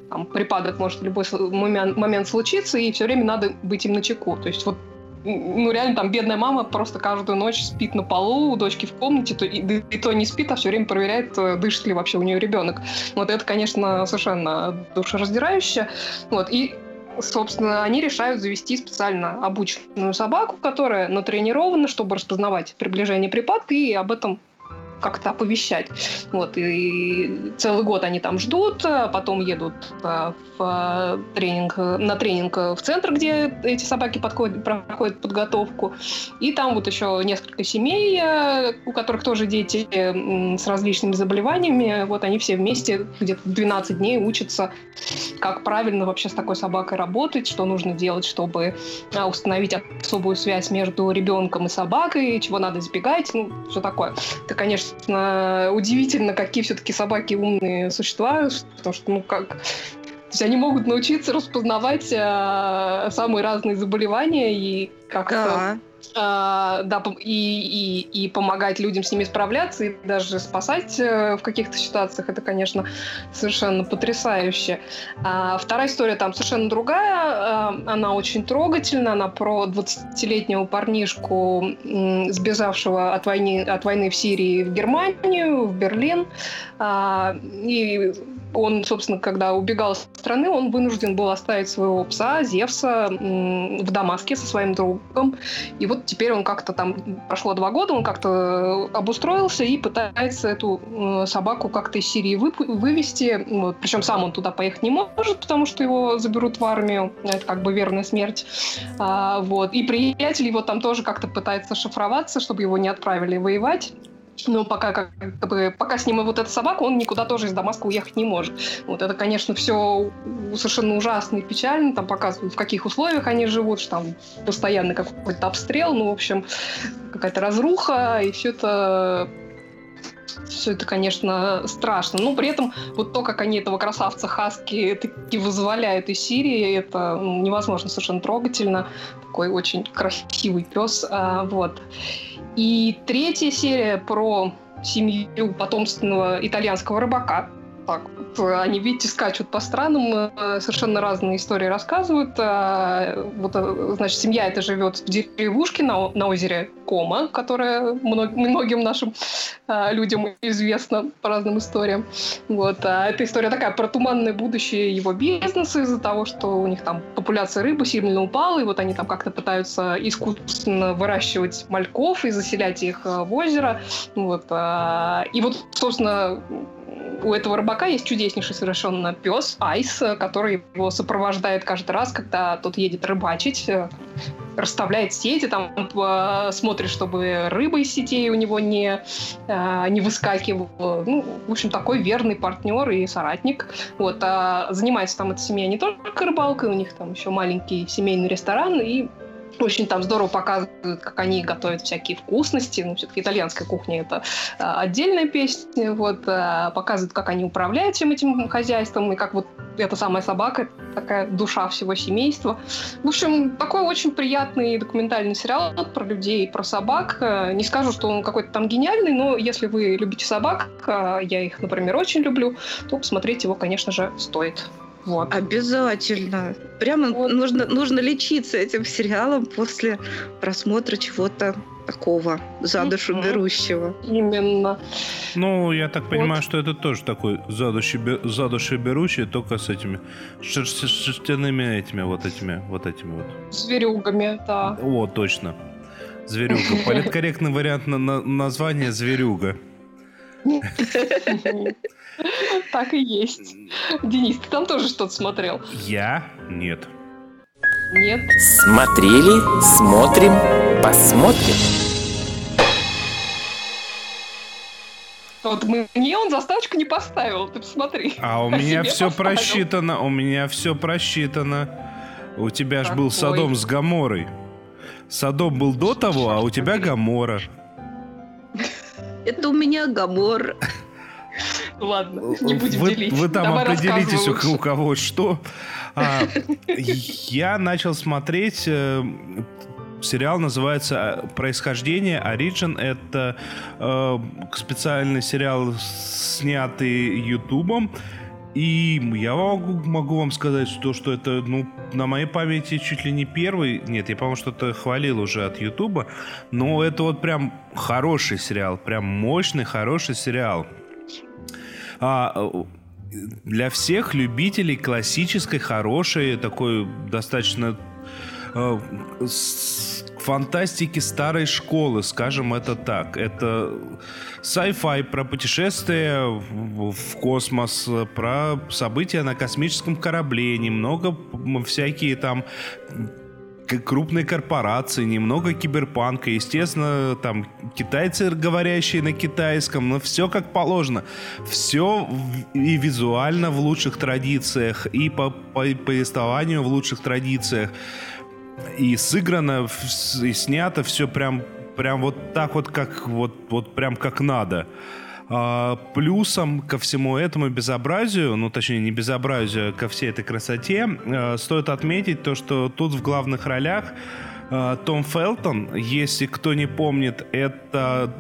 там, припадок может в любой момент, момент случиться, и все время надо быть им на чеку. То есть вот ну, реально, там бедная мама просто каждую ночь спит на полу, у дочки в комнате, то, и, и то не спит, а все время проверяет, э, дышит ли вообще у нее ребенок. Вот это, конечно, совершенно душераздирающе. Вот, и собственно, они решают завести специально обученную собаку, которая натренирована, чтобы распознавать приближение припадка и об этом как-то оповещать. Вот, и целый год они там ждут, а потом едут а, в а, тренинг, на тренинг в центр, где эти собаки подходят, проходят подготовку. И там вот еще несколько семей, у которых тоже дети с различными заболеваниями. Вот они все вместе где-то 12 дней учатся, как правильно вообще с такой собакой работать, что нужно делать, чтобы установить особую связь между ребенком и собакой, чего надо избегать, ну, все такое. Это, конечно, удивительно, какие все-таки собаки умные существа, потому что, ну, как... То есть они могут научиться распознавать э, самые разные заболевания и как-то Да. А, да, и, и, и помогать людям с ними справляться, и даже спасать э, в каких-то ситуациях, это, конечно, совершенно потрясающе. А вторая история там совершенно другая, а, она очень трогательна, она про 20-летнего парнишку, сбежавшего от войны, от войны в Сирии в Германию, в Берлин, А, и он, собственно, когда убегал из страны, он вынужден был оставить своего пса Зевса в Дамаске со своим другом. И вот теперь он как-то там, прошло два года, он как-то обустроился и пытается эту э, собаку как-то из Сирии вып- вывести. Вот. Причем сам он туда поехать не может, потому что его заберут в армию. Это как бы верная смерть. А, вот. И приятель его там тоже как-то пытается шифроваться, чтобы его не отправили воевать. Но пока, как, бы, пока с ним и вот эта собака, он никуда тоже из Дамаска уехать не может. Вот это, конечно, все совершенно ужасно и печально. Там показывают, в каких условиях они живут, что там постоянно какой-то обстрел, ну, в общем, какая-то разруха, и все это все это, конечно, страшно. Но при этом вот то, как они этого красавца Хаски таки вызволяют из Сирии, это ну, невозможно совершенно трогательно. Такой очень красивый пес. А, вот. И третья серия про семью потомственного итальянского рыбака. Так, они, видите, скачут по странам, э, совершенно разные истории рассказывают. А, Вот, э, значит, семья эта живет в деревушке на, на озере Кома, которая мно- многим нашим а, людям известна по разным историям. Вот, а эта история такая про туманное будущее его бизнеса из-за того, что у них там популяция рыбы сильно упала, и вот они там как-то пытаются искусственно выращивать мальков и заселять их э, в озеро. Вот, а, и вот, собственно, у этого рыбака есть чудеснейший совершенно пес Айс, который его сопровождает каждый раз, когда тот едет рыбачить, э, расставляет сети, там э, смотрит, чтобы рыба из сетей у него не, э, не выскакивала. Ну, в общем, такой верный партнер и соратник. Вот, а занимается там эта семья не только рыбалкой, у них там еще маленький семейный ресторан, и Очень там здорово показывают, как они готовят всякие вкусности. Ну, все-таки итальянская кухня это а, отдельная песня. Вот, а, показывают, как они управляют всем этим хозяйством, и как вот эта самая собака, такая душа всего семейства. В общем, такой очень приятный документальный сериал про людей, про собак. Э, не скажу, что он какой-то там гениальный, но если вы любите собак, а я их, например, очень люблю, то посмотреть его, конечно же, стоит. Вот. Обязательно. Прямо вот. нужно, нужно лечиться этим сериалом после просмотра чего-то такого за душу берущего. Именно. Ну, я так понимаю, вот. что это тоже такой за душу, за душу берущий, только с этими шерстяными этими вот этими вот этими вот. Зверюгами, да. О, точно. Зверюга. Политкорректный вариант на, на названия зверюга. Так и есть. Денис, ты там тоже что-то смотрел? Я? Нет. Нет. Смотрели, смотрим, посмотрим. Вот мне он заставочку не поставил, ты посмотри. А у меня все поставил. просчитано, у меня все просчитано. У тебя ж был Садом с Гаморой. Садом был до того, а у тебя Гамора. Это у меня Гамор. Ладно, не будем вы, делить. Вы там Давай определитесь, у, у кого что. А, я начал смотреть... Э, сериал называется э, «Происхождение», «Origin». Это э, специальный сериал, снятый Ютубом. И я могу, могу вам сказать, что, что это, ну, на моей памяти чуть ли не первый. Нет, я, по-моему, что-то хвалил уже от Ютуба. Но это вот прям хороший сериал. Прям мощный, хороший сериал. А, для всех любителей классической, хорошей, такой достаточно э, фантастики старой школы, скажем это так. Это sci-fi про путешествия в, космос, про события на космическом корабле, немного всякие там крупные корпорации, немного киберпанка, естественно, там китайцы, говорящие на китайском, но все как положено. Все и визуально в лучших традициях, и по повествованию в лучших традициях. И сыграно, и снято все прям, прям вот так вот, как вот, вот прям как надо. А, плюсом ко всему этому безобразию, ну точнее не безобразию, а ко всей этой красоте, а, стоит отметить то, что тут в главных ролях Том Фелтон, если кто не помнит, это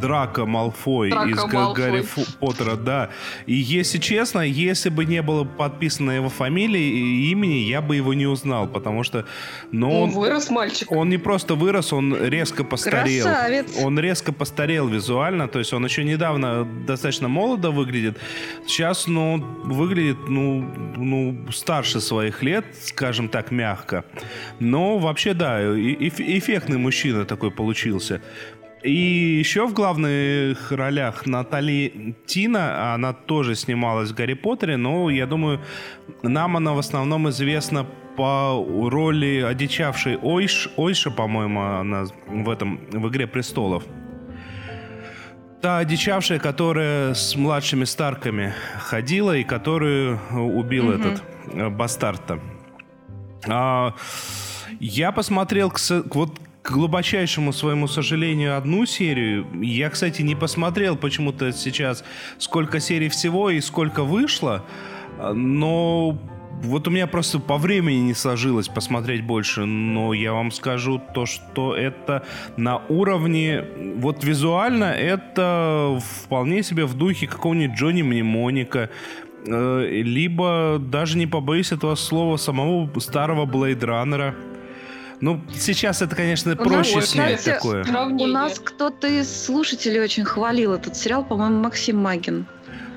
Драко Малфой Драко из Малфой. Гарри Фу Поттера, да. И если честно, если бы не было подписано его фамилии и имени, я бы его не узнал, потому что... Но ну, он вырос мальчик. Он не просто вырос, он резко постарел. Красавец. Он резко постарел визуально, то есть он еще недавно достаточно молодо выглядит. Сейчас, ну, выглядит, ну, ну, старше своих лет, скажем так, мягко. Но вообще, да, эффектный мужчина такой получился. И еще в главных ролях Натали Тина, она тоже снималась в «Гарри Поттере», но, я думаю, нам она в основном известна по роли одичавшей Ойш, Ойша, по-моему, она в этом, в «Игре престолов». Та одичавшая, которая с младшими Старками ходила и которую убил mm-hmm. этот э, бастард-то. А, я посмотрел, вот к глубочайшему своему сожалению, одну серию. Я, кстати, не посмотрел почему-то сейчас, сколько серий всего и сколько вышло. Но вот у меня просто по времени не сложилось посмотреть больше, но я вам скажу то, что это на уровне, вот визуально это вполне себе в духе какого-нибудь Джонни Мнемоника, э, либо даже не побоюсь этого слова самого старого Блейдраннера. Ну, сейчас это, конечно, проще ну, снять кстати, такое. У нас кто-то из слушателей очень хвалил этот сериал, по-моему, Максим Магин.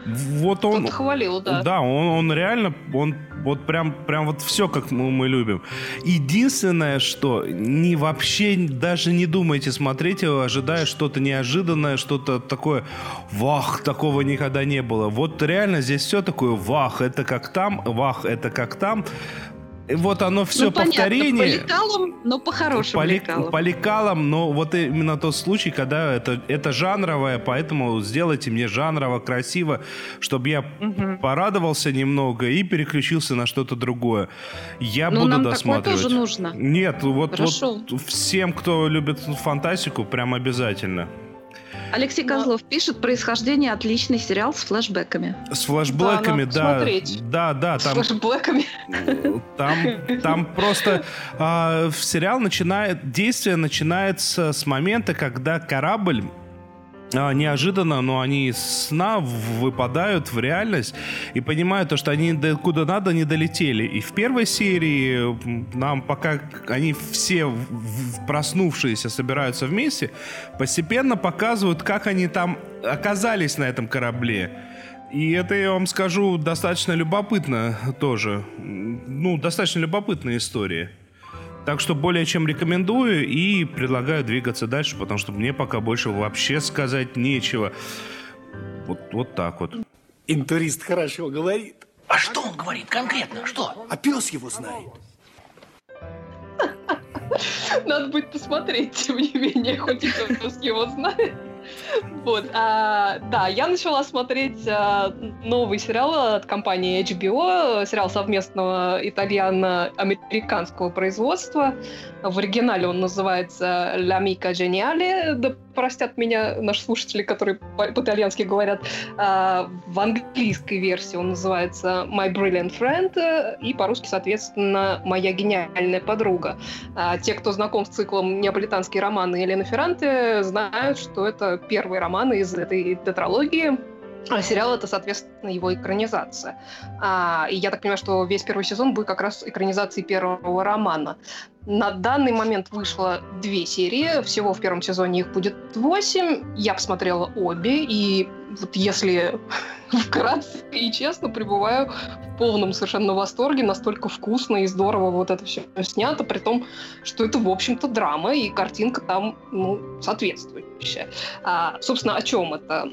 Вот он... хвалил, да. Да, он, он реально, он вот прям, прям вот все, как мы, мы любим. Единственное, что не вообще даже не думайте смотреть его, ожидая что-то неожиданное, что-то такое, вах, такого никогда не было. Вот реально здесь все такое, вах, это как там, вах, это как там Вот оно все ну, понятно, повторение. По лекалам, но по хорошим по, лекалам. По лекалам, но вот именно тот случай, когда это, это жанровое, поэтому сделайте мне жанрово, красиво, чтобы я Мгм. порадовался немного и переключился на что-то другое. Я Ну, буду нам такое досматривать. тоже нужно. Нет, вот, Хорошо. вот всем, кто любит фантастику, прям обязательно. Алексей Козлов пишет происхождение отличный сериал с флешбэками. С флэшбэками, да. Да, да, С там, флешбэками. там, там просто в сериал начинает, действие начинается с момента, когда корабль неожиданно, но они из сна выпадают в реальность и понимают то, что они куда надо не долетели. И в первой серии нам пока они все проснувшиеся собираются вместе, постепенно показывают, как они там оказались на этом корабле. И это, я вам скажу, достаточно любопытно тоже. Ну, достаточно любопытная история. Так что более чем рекомендую и предлагаю двигаться дальше, потому что мне пока больше вообще сказать нечего. Вот, вот так вот. Интурист хорошо говорит. А что он говорит конкретно? Что? А пес его знает. Надо будет посмотреть, тем не менее, хоть и кто его знает. Вот, а, да, я начала смотреть а, новый сериал от компании HBO, сериал совместного итальяно-американского производства. В оригинале он называется «La Mica Geniale», простят меня наши слушатели, которые по- по-итальянски говорят. А, в английской версии он называется «My Brilliant Friend», э, и по-русски, соответственно, «Моя гениальная подруга». А, те, кто знаком с циклом «Неаполитанские романы» Елены Ферранте, знают, что это первый роман из этой тетралогии. А сериал это, соответственно, его экранизация. А, и я так понимаю, что весь первый сезон будет как раз экранизацией первого романа. На данный момент вышло две серии. Всего в первом сезоне их будет восемь. Я посмотрела обе. И вот если вкратце и честно, пребываю в полном совершенно восторге. Настолько вкусно и здорово вот это все снято. При том, что это, в общем-то, драма. И картинка там, ну, соответствующая. А, собственно, о чем это?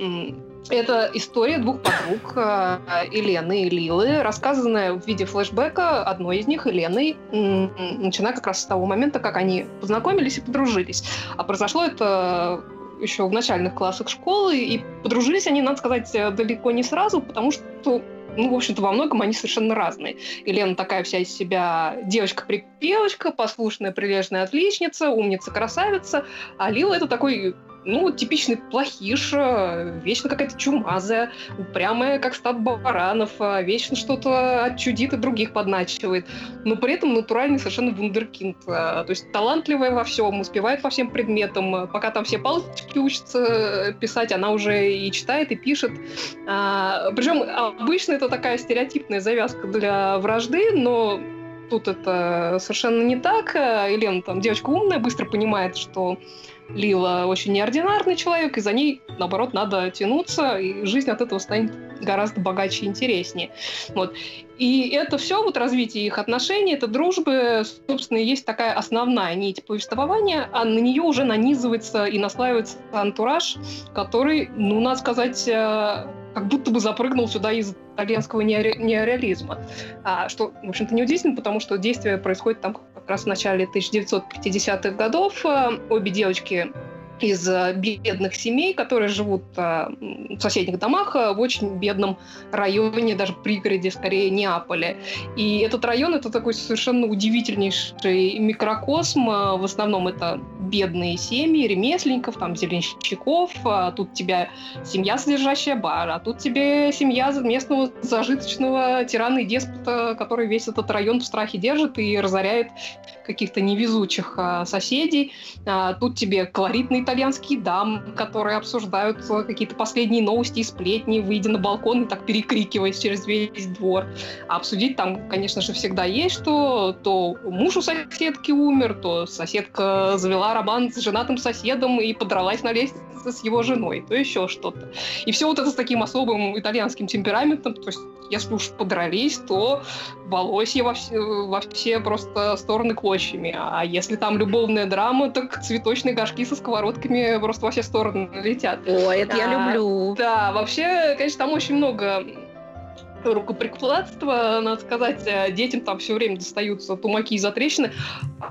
Это история двух подруг, э, Елены и Лилы, рассказанная в виде флешбека одной из них, Еленой, начиная как раз с того момента, как они познакомились и подружились. А произошло это еще в начальных классах школы, и подружились они, надо сказать, э, далеко не сразу, потому что ну, в общем-то, во многом они совершенно разные. Елена такая вся из себя девочка-припевочка, послушная, прилежная отличница, умница, красавица, а Лила это такой ну, типичный плохиш, э, вечно какая-то чумазая, упрямая, как стад баранов, э, вечно что-то отчудит и других подначивает, но при этом натуральный совершенно вундеркинд. э, То есть талантливая во всем, успевает по всем предметам. Пока там все палочки учатся э, писать, она уже и читает, и пишет. А, Причем обычно это такая стереотипная завязка для вражды, но тут это совершенно не так. Э, Елена там девочка умная, быстро понимает, что Лила очень неординарный человек, и за ней, наоборот, надо тянуться, и жизнь от этого станет гораздо богаче и интереснее. Вот. И это все, вот развитие их отношений, это дружбы, собственно, есть такая основная нить повествования, а на нее уже нанизывается и наслаивается антураж, который, ну, надо сказать, э, как будто бы запрыгнул сюда из итальянского неоре- неореализма. А, что, в общем-то, неудивительно, потому что действие происходит там как раз в начале 1950-х годов. А, Обе девочки из а, бедных семей, которые живут м, в соседних домах а, в очень бедном районе, даже пригороде, скорее, Неаполя. И этот район — это такой совершенно удивительнейший микрокосм. В основном это бедные семьи, ремесленников, там, зеленщиков. А Тут тебя семья, содержащая бар, а тут тебе семья местного зажиточного тирана и деспота, который весь этот район в страхе держит и разоряет каких-то невезучих а, соседей. А, тут тебе колоритные итальянские дамы, которые обсуждают а, какие-то последние новости и сплетни, выйдя на балкон и так перекрикиваясь через весь двор. А обсудить там, конечно же, всегда есть что. То муж у соседки умер, то соседка завела роман с женатым соседом и подралась на лестнице с его женой, то еще что-то. И все вот это с таким особым итальянским темпераментом, то есть если уж подрались, то волосья во все, во все просто стороны клочьями. А если там любовная драма, так цветочные горшки со сковородками просто во все стороны летят. Ой, это я А, люблю. Да, вообще, конечно, там очень много рукоприкладство, надо сказать, э, детям там все время достаются тумаки и затрещины,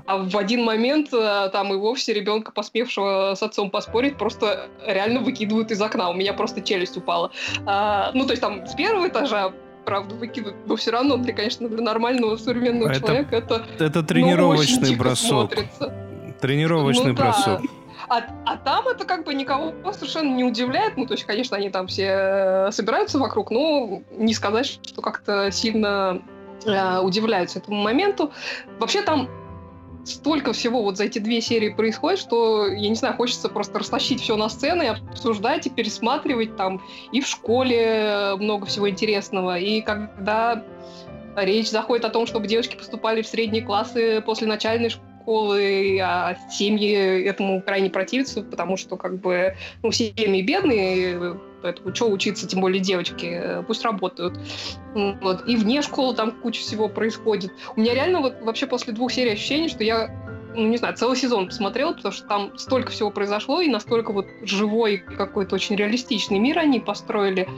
а в один момент э, там и вовсе ребенка, посмевшего с отцом поспорить, просто реально выкидывают из окна. У меня просто челюсть упала. А, ну, то есть там с первого этажа правда выкидывают, но все равно для, конечно, для нормального современного Это- человека это Это ну, тренировочный дико бросок. смотрится. Тренировочный Ну да. бросок. А, а там это как бы никого совершенно не удивляет. Ну, то есть, конечно, они там все э, собираются вокруг, но не сказать, что как-то сильно э, удивляются этому моменту. Вообще там столько всего вот за эти две серии происходит, что, я не знаю, хочется просто растащить все на сцены обсуждать, и пересматривать там. И в школе много всего интересного. И когда речь заходит о том, чтобы девочки поступали в средние классы после начальной школы, а семьи этому крайне противятся, потому что как бы ну, семьи бедные, поэтому что учиться, тем более девочки, э, пусть работают. Вот. И вне школы там куча всего происходит. У меня реально вот вообще после двух серий ощущение, что я ну, не знаю, целый сезон посмотрела, потому что там столько всего произошло, и настолько вот живой какой-то очень реалистичный мир они построили.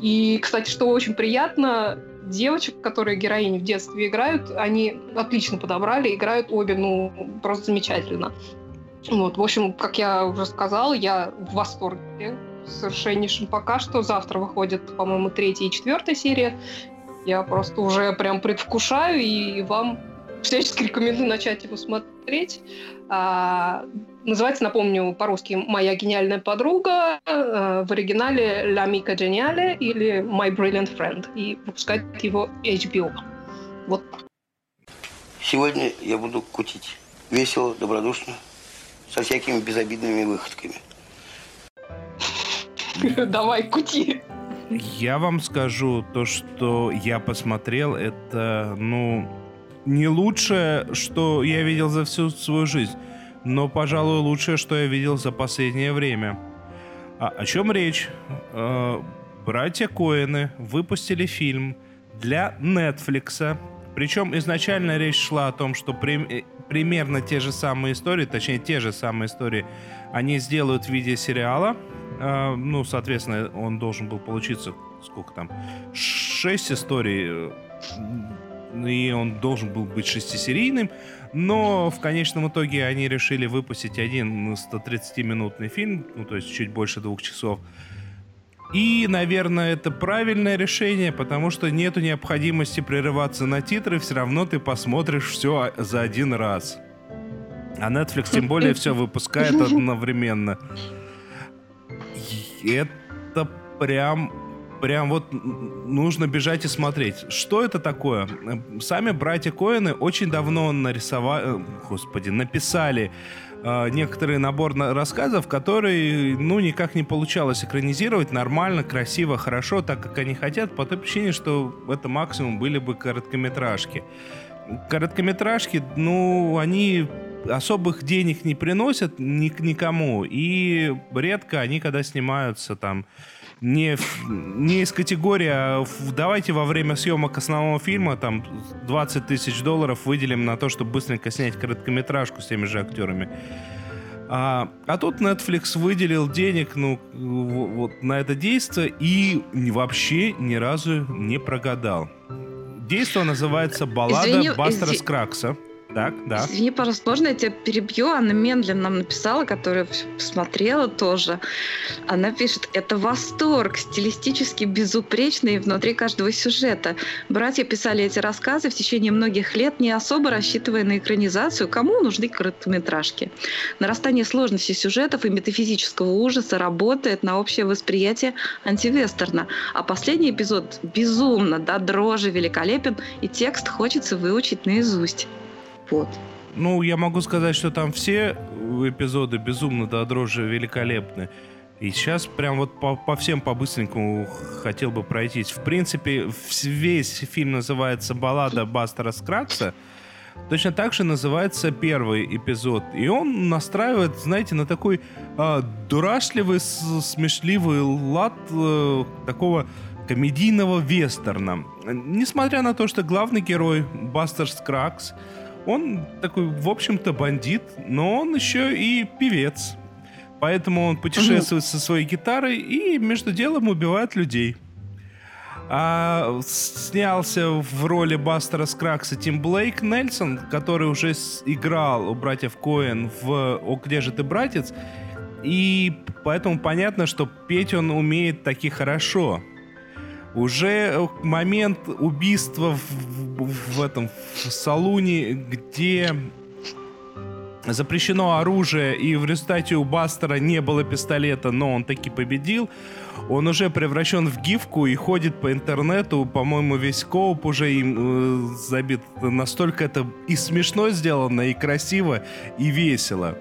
И, кстати, что очень приятно, девочек, которые героини в детстве играют, они отлично подобрали, играют обе, ну, просто замечательно. Вот, в общем, как я уже сказала, я в восторге совершеннейшим пока что. Завтра выходит, по-моему, третья и четвертая серия. Я просто уже прям предвкушаю и вам всячески рекомендую начать его смотреть. А, называется, напомню, по-русски «Моя гениальная подруга», а, в оригинале «La Mica Geniale» или «My Brilliant Friend», и выпускает его HBO. Вот Сегодня я буду кутить. Весело, добродушно, со всякими безобидными выходками. Давай, кути. Я вам скажу то, что я посмотрел, это, ну, не лучшее, что я видел за всю свою жизнь, но, пожалуй, лучшее, что я видел за последнее время. А о чем речь? Э, братья Коэны выпустили фильм для Netflix. Причем изначально речь шла о том, что при- э, примерно те же самые истории, точнее, те же самые истории, они сделают в виде сериала. Э, ну, соответственно, он должен был получиться, сколько там, шесть историй, э, и он должен был быть шестисерийным, но в конечном итоге они решили выпустить один 130-минутный фильм, ну, то есть чуть больше двух часов. И, наверное, это правильное решение, потому что нету необходимости прерываться на титры, все равно ты посмотришь все за один раз. А Netflix тем более все выпускает одновременно. Это прям прям вот нужно бежать и смотреть. Что это такое? Э, Сами братья Коэны очень давно нарисовали, господи, написали э, некоторый набор на- рассказов, которые, ну, никак не получалось экранизировать нормально, красиво, хорошо, так, как они хотят, по той причине, что это максимум были бы короткометражки. Короткометражки, ну, они особых денег не приносят ни, никому, и редко они, когда снимаются там, не, не из категории, а давайте во время съемок основного фильма там 20 тысяч долларов выделим на то, чтобы быстренько снять короткометражку с теми же актерами. А, а тут Netflix выделил денег ну, вот на это действие и вообще ни разу не прогадал. Действие называется «Баллада Извини, Бастера изви- Скракса». Так, да. Извини, пожалуйста, можно я тебя перебью? Анна Мендлин нам написала, которая посмотрела тоже. Она пишет, это восторг, стилистически безупречный внутри каждого сюжета. Братья писали эти рассказы в течение многих лет, не особо рассчитывая на экранизацию. Кому нужны короткометражки? Нарастание сложности сюжетов и метафизического ужаса работает на общее восприятие антивестерна. А последний эпизод безумно, до дрожи великолепен, и текст хочется выучить наизусть. Вот. Ну, я могу сказать, что там все эпизоды безумно до дрожи великолепны. И сейчас прям вот по, по всем по-быстренькому хотел бы пройтись. В принципе, весь фильм называется «Баллада Бастера Скракса». Точно так же называется первый эпизод. И он настраивает, знаете, на такой а, дурашливый, смешливый лад э, такого комедийного вестерна. Несмотря на то, что главный герой Бастер Скракс, он такой, в общем-то, бандит, но он еще и певец. Поэтому он путешествует со своей гитарой и между делом убивает людей. А снялся в роли Бастера Скракса Тим Блейк Нельсон, который уже играл у братьев Коэн в «О, где же ты, братец?» И поэтому понятно, что петь он умеет таки хорошо. Уже момент убийства в, в- этом в салуне, где запрещено оружие, и в результате у Бастера не было пистолета, но он таки победил. Он уже превращен в гифку и ходит по интернету. По-моему, весь коуп уже им э, забит. Настолько это и смешно сделано, и красиво, и весело.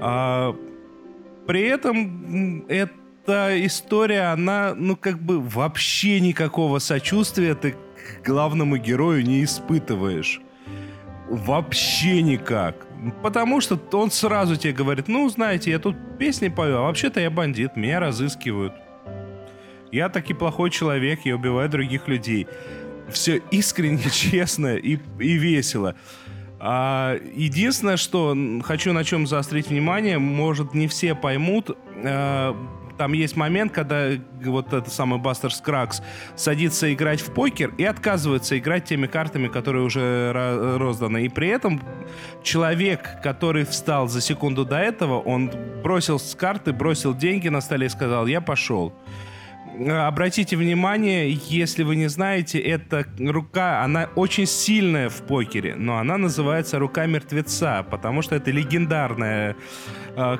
А, при этом м, эта история, она, ну, как бы вообще никакого сочувствия ты к главному герою не испытываешь. Вообще никак. Потому что он сразу тебе говорит, ну, знаете, я тут песни пою, а вообще-то я бандит, меня разыскивают. Я таки плохой человек, я убиваю других людей. Все искренне, честно и, и весело. А, единственное, что хочу на чем заострить внимание, может, не все поймут, а, там есть момент, когда вот этот самый Бастер Скракс садится играть в покер и отказывается играть теми картами, которые уже розданы. И при этом человек, который встал за секунду до этого, он бросил с карты, бросил деньги на столе и сказал, я пошел. Обратите внимание, если вы не знаете, эта рука, она очень сильная в покере, но она называется рука мертвеца, потому что это легендарная э,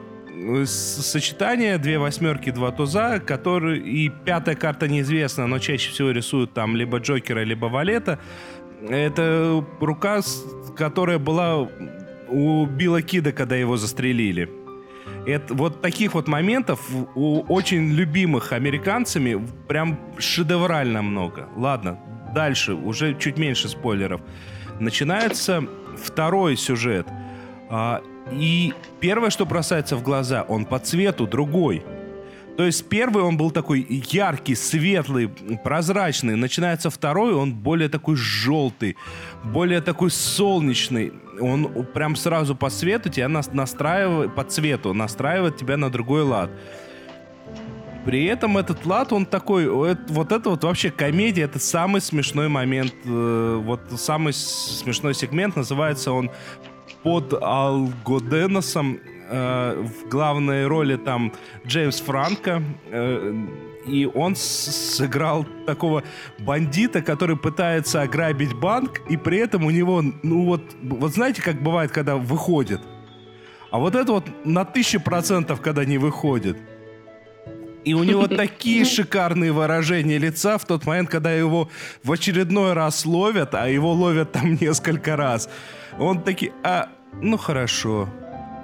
сочетание, две восьмерки, два туза, который и пятая карта неизвестна, но чаще всего рисуют там либо Джокера, либо Валета. Это рука, которая была у Билла Кида, когда его застрелили. Это, вот таких вот моментов у очень любимых американцами прям шедеврально много. Ладно, дальше, уже чуть меньше спойлеров. Начинается второй сюжет. А, и первое, что бросается в глаза, он по цвету другой. То есть первый он был такой яркий, светлый, прозрачный. Начинается второй, он более такой желтый, более такой солнечный. Он прям сразу по свету тебя нас- настраивает, по цвету настраивает тебя на другой лад. При этом этот лад, он такой, вот это вот вообще комедия, это самый смешной момент, э, вот самый смешной сегмент, называется он под Алгоденосом. Э, в главной роли там Джеймс Франко. э, и он сыграл такого бандита, который пытается ограбить банк, и при этом у него, ну вот, вот знаете, как бывает, когда выходит? А вот это вот на тысячу процентов, когда не выходит. И у него такие шикарные выражения лица в тот момент, когда его в очередной раз ловят, а его ловят там несколько раз. Он таки, а, ну хорошо.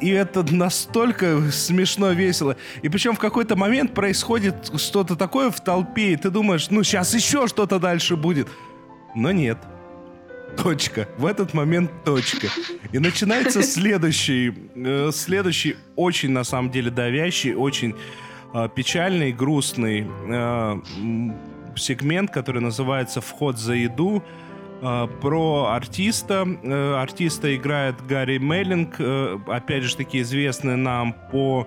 И это настолько смешно, весело. И причем в какой-то момент происходит что-то такое в толпе, и ты думаешь, ну сейчас еще что-то дальше будет. Но нет. Точка. В этот момент точка. И начинается следующий, э, следующий очень, на самом деле, давящий, очень печальный, грустный э, сегмент, который называется «Вход за еду», э, про артиста. Э, артиста играет Гарри Меллинг, э, опять же таки известный нам по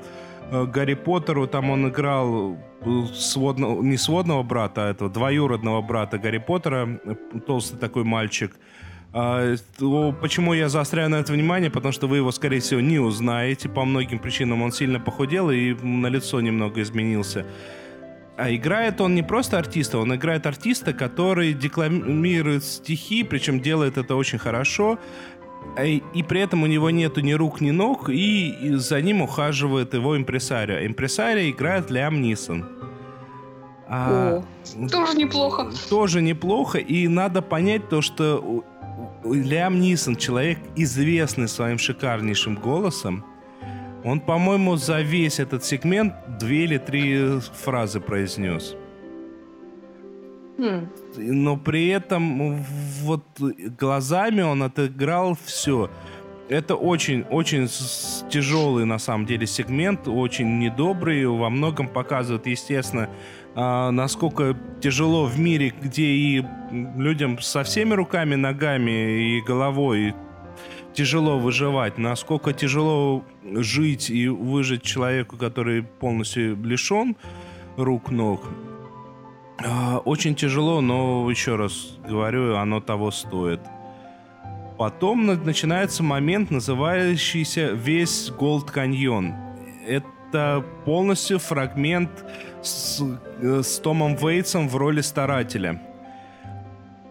э, Гарри Поттеру. Там он играл э, сводного, не сводного брата, а этого двоюродного брата Гарри Поттера, э, толстый такой мальчик. А, то Почему я заостряю на это внимание? Потому что вы его, скорее всего, не узнаете. По многим причинам он сильно похудел и на лицо немного изменился. А играет он не просто артиста, он играет артиста, который декламирует стихи, причем делает это очень хорошо. А И, и при этом у него нету ни рук, ни ног, и, и за ним ухаживает его импресарио. Импресарио играет Лиам Нисон. А, О, тоже неплохо. тоже неплохо, и надо понять то, что Лиам Нисон, человек известный своим шикарнейшим голосом, он, по-моему, за весь этот сегмент две или три фразы произнес. Хм. Но при этом вот глазами он отыграл все. Это очень-очень тяжелый на самом деле сегмент, очень недобрый, во многом показывает, естественно, а, насколько тяжело в мире, где и людям со всеми руками, ногами и головой тяжело выживать, насколько тяжело жить и выжить человеку, который полностью лишен рук, ног. А, Очень тяжело, но еще раз говорю, оно того стоит. Потом на- начинается момент, называющийся весь Голд Каньон. Это полностью фрагмент с, э, с Томом Вейтсом в роли старателя.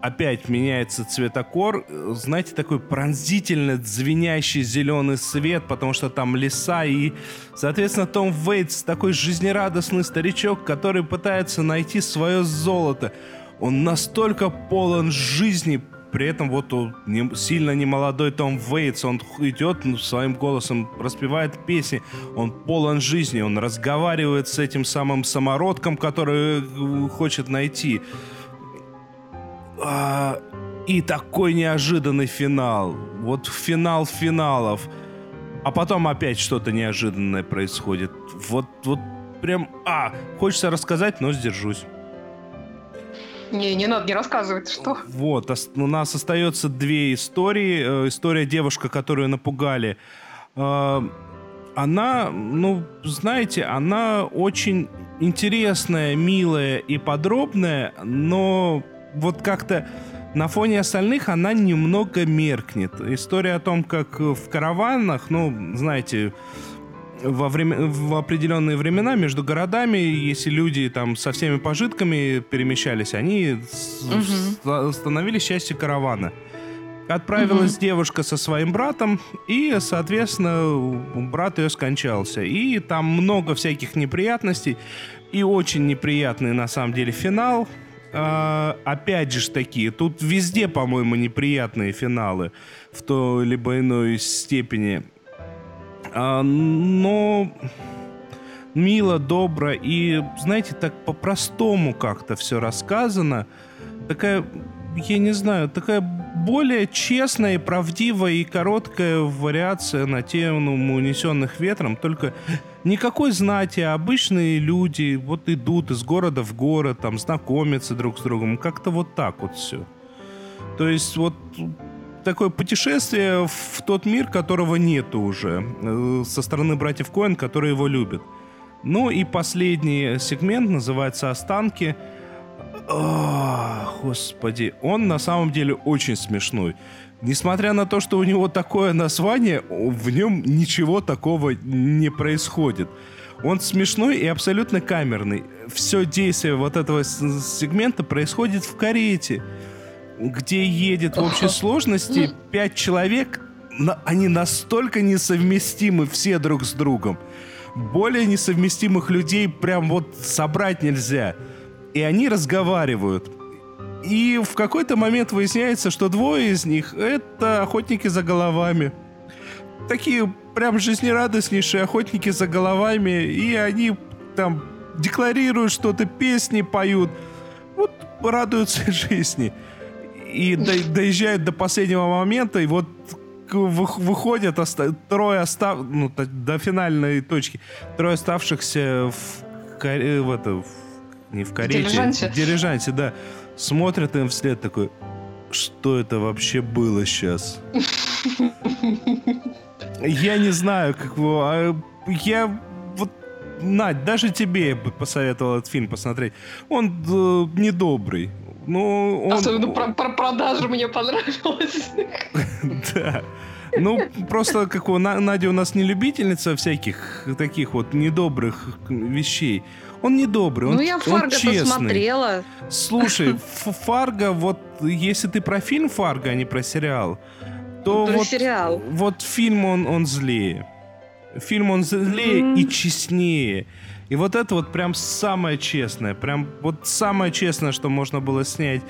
Опять меняется цветокор. Знаете, такой пронзительно звенящий зеленый свет, потому что там леса и, соответственно, Том Вейтс такой жизнерадостный старичок, который пытается найти свое золото. Он настолько полон жизни, при этом вот не- сильно немолодой Том Вейтс, он идет ну, своим голосом, распевает песни, он полон жизни, он разговаривает с этим самым самородком, который э, хочет найти. А, и такой неожиданный финал. Вот финал финалов. А потом опять что-то неожиданное происходит. Вот, вот прям... А, хочется рассказать, но сдержусь. Не, не надо, не рассказывать, что. Вот, у нас остается две истории. Э, История девушка, которую напугали. Э, Она, ну, знаете, она очень интересная, милая и подробная, но вот как-то на фоне остальных она немного меркнет. История о том, как в караванах, ну, знаете, во время, в определенные времена между городами, если люди там со всеми пожитками перемещались, они ста- становились частью каравана. Отправилась девушка со своим братом, и, соответственно, брат ее скончался. И там много всяких неприятностей, и очень неприятный на самом деле финал. А, опять же такие, тут везде, по-моему, неприятные финалы в той либо иной степени. А, но мило, добро и, знаете, так по-простому как-то все рассказано. Такая, я не знаю, такая более честная и правдивая и короткая вариация на тему унесенных ветром. Только никакой знати, а обычные люди вот идут из города в город, там знакомятся друг с другом. Как-то вот так вот все. То есть вот такое путешествие в тот мир, которого нету уже, э, со стороны братьев Коэн, которые его любят. Ну и последний сегмент называется «Останки». Ах, господи, он на самом деле очень смешной. Несмотря на то, что у него такое название, в нем ничего такого не происходит. Он смешной и абсолютно камерный. Все действие вот этого сегмента происходит в карете, где едет в общей сложности пять человек. Они настолько несовместимы все друг с другом. Более несовместимых людей прям вот собрать нельзя. И они разговаривают. И в какой-то момент выясняется, что двое из них — это охотники за головами. Такие прям жизнерадостнейшие охотники за головами. И они там декларируют что-то, песни поют. Вот радуются жизни. И до- доезжают до последнего момента, и вот выходят оста- трое остав... ну, до финальной точки. Трое оставшихся в, каре- в это... в- не в карете. В дилижансе, да. Смотрят им вслед такой, что это вообще было сейчас? Я не знаю, как его... а, Я вот... Надь, даже тебе я бы посоветовал этот фильм посмотреть. Он э, недобрый. Ну, он... Особенно про, про продажу мне понравилось. Да. Ну, просто как у На- Надя у нас не любительница всяких таких вот недобрых вещей. Он недобрый, он, Ну, я Фарго-то смотрела. Слушай, Фарго, вот если ты про фильм Фарго, а не про сериал, то Про вот, сериал. вот фильм он, он злее. Фильм он злее и честнее. И вот это вот прям самое честное, прям вот самое честное, что можно было снять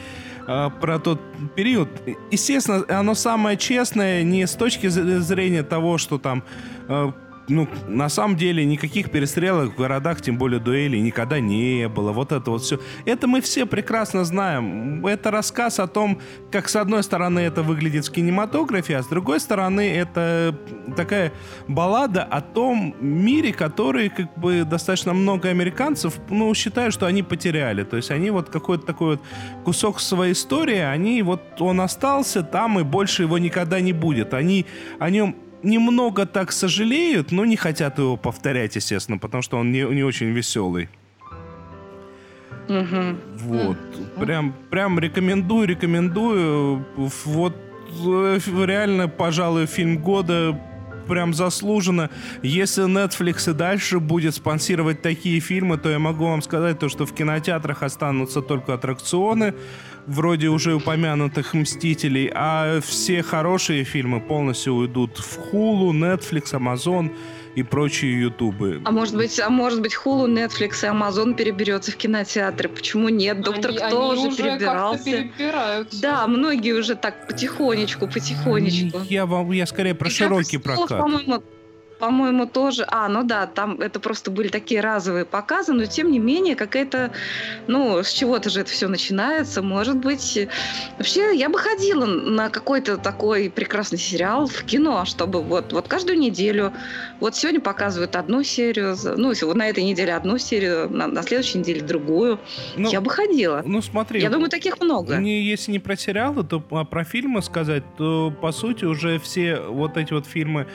э, про тот период. Естественно, оно самое честное не с точки зрения того, что там, э, ну, на самом деле никаких перестрелок в городах, тем более дуэлей, никогда не было. Вот это вот все. Это мы все прекрасно знаем. Это рассказ о том, как с одной стороны это выглядит в кинематографе, а с другой стороны это такая баллада о том мире, который как бы достаточно много американцев, ну, считают, что они потеряли. То есть они вот какой-то такой вот кусок своей истории, они вот, он остался там и больше его никогда не будет. Они о нем немного так сожалеют, но не хотят его повторять, естественно, потому что он не, не очень веселый. Мгм. Вот. Прям, прям рекомендую, рекомендую. Вот э, реально, пожалуй, фильм года прям заслуженно. Если Netflix и дальше будет спонсировать такие фильмы, то я могу вам сказать то, что в кинотеатрах останутся только аттракционы, вроде уже упомянутых «Мстителей», а все хорошие фильмы полностью уйдут в Hulu, Netflix, Amazon и прочие ютубы. А может быть, а может быть, Hulu, Netflix и Amazon переберется в кинотеатры? Почему нет? Доктор Они- Кто они уже перебирался. Да, многие уже так потихонечку, потихонечку. Я, вам, я скорее про «Игра широкий престолов», прокат. По-моему, по-моему, тоже. А, ну да, там это просто были такие разовые показы, но тем не менее, какая-то, ну, с чего-то же это все начинается. Может быть, вообще я бы ходила на какой-то такой прекрасный сериал в кино, чтобы вот, вот каждую неделю, вот сегодня показывают одну серию, ну, вот на этой неделе одну серию, на, на следующей неделе другую. Ну, я бы ходила. Ну, смотри. Я думаю, таких много. Не, если не про сериалы, то а про фильмы сказать, то по сути уже все вот эти вот фильмы.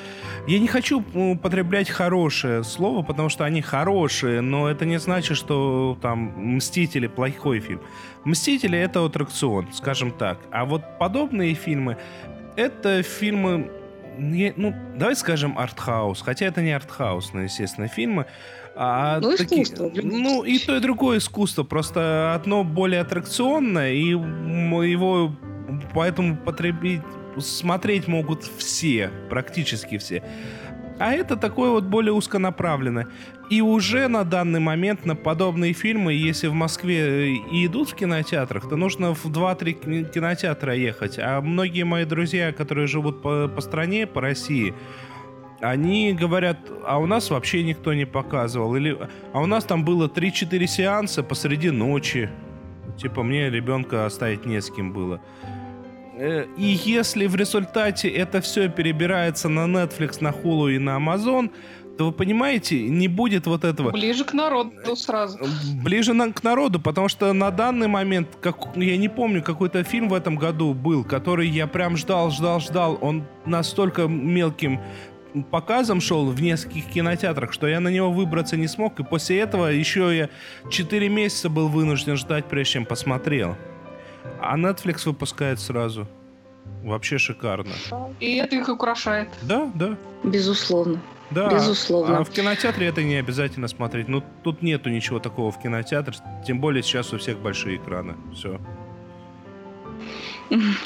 Я не хочу употреблять хорошее слово, потому что они хорошие, но это не значит, что там Мстители плохой фильм. Мстители это аттракцион, скажем так. А вот подобные фильмы это фильмы. Ну, давай скажем артхаус, хотя это не артхаусные, естественно, фильмы. А Ну, таки- искусство, ну, и то, и другое искусство. Просто одно более аттракционное, и его поэтому потребить, смотреть могут все, практически все. А это такое вот более узконаправленное. И уже на данный момент на подобные фильмы, если в Москве и идут в кинотеатрах, то нужно в 2-3 ки- кинотеатра ехать. А многие мои друзья, которые живут по, по стране, по России, они говорят, а у нас вообще никто не показывал. Или, а у нас там было 3-4 сеанса посреди ночи. Типа мне ребенка оставить не с кем было. Э, И если в результате это все перебирается на Netflix, на Hulu и на Amazon, то вы понимаете, не будет вот этого Ближе к народу сразу. ближе на- к народу, потому что на данный момент, как, я не помню, какой-то фильм в этом году был, который я прям ждал, ждал, ждал. Он настолько мелким показом шел в нескольких кинотеатрах, что я на него выбраться не смог. И после этого еще я 4 месяца был вынужден ждать, прежде чем посмотрел. А Netflix выпускает сразу. Вообще шикарно. И это их украшает. Да, да. Безусловно. Да, Безусловно. А в кинотеатре это не обязательно смотреть. Ну, тут нету ничего такого в кинотеатре. Тем более сейчас у всех большие экраны. Все.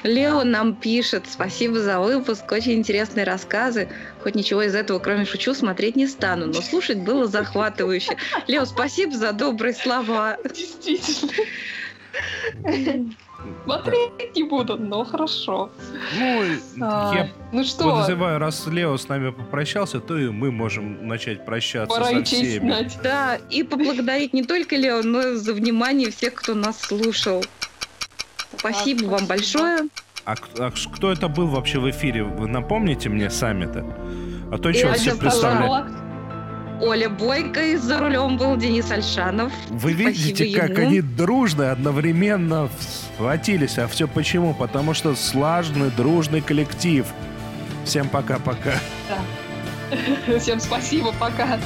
Лео нам пишет, спасибо за выпуск, очень интересные рассказы. Хоть ничего из этого, кроме шучу, смотреть не стану, но слушать было захватывающе. Лео, спасибо за добрые слова. Действительно. Смотреть не буду, но хорошо. Ну, Ай, я ну что, подозреваю, раз Лео с нами попрощался, то и мы можем начать прощаться пора со и всеми. знать. Да, и поблагодарить не только Лео, но и за внимание всех, кто нас слушал. Спасибо Да, вам спасибо. большое. А, а кто это был вообще в эфире? Вы напомните мне сами-то? А то что Я все. Пожалуйста. Оля Бойко, и за рулем был Денис Альшанов. Вы видите, Спасибо как ему. они дружно, одновременно схватились. А все почему? Потому что слаженный, дружный коллектив. Всем пока-пока. Всем спасибо, пока.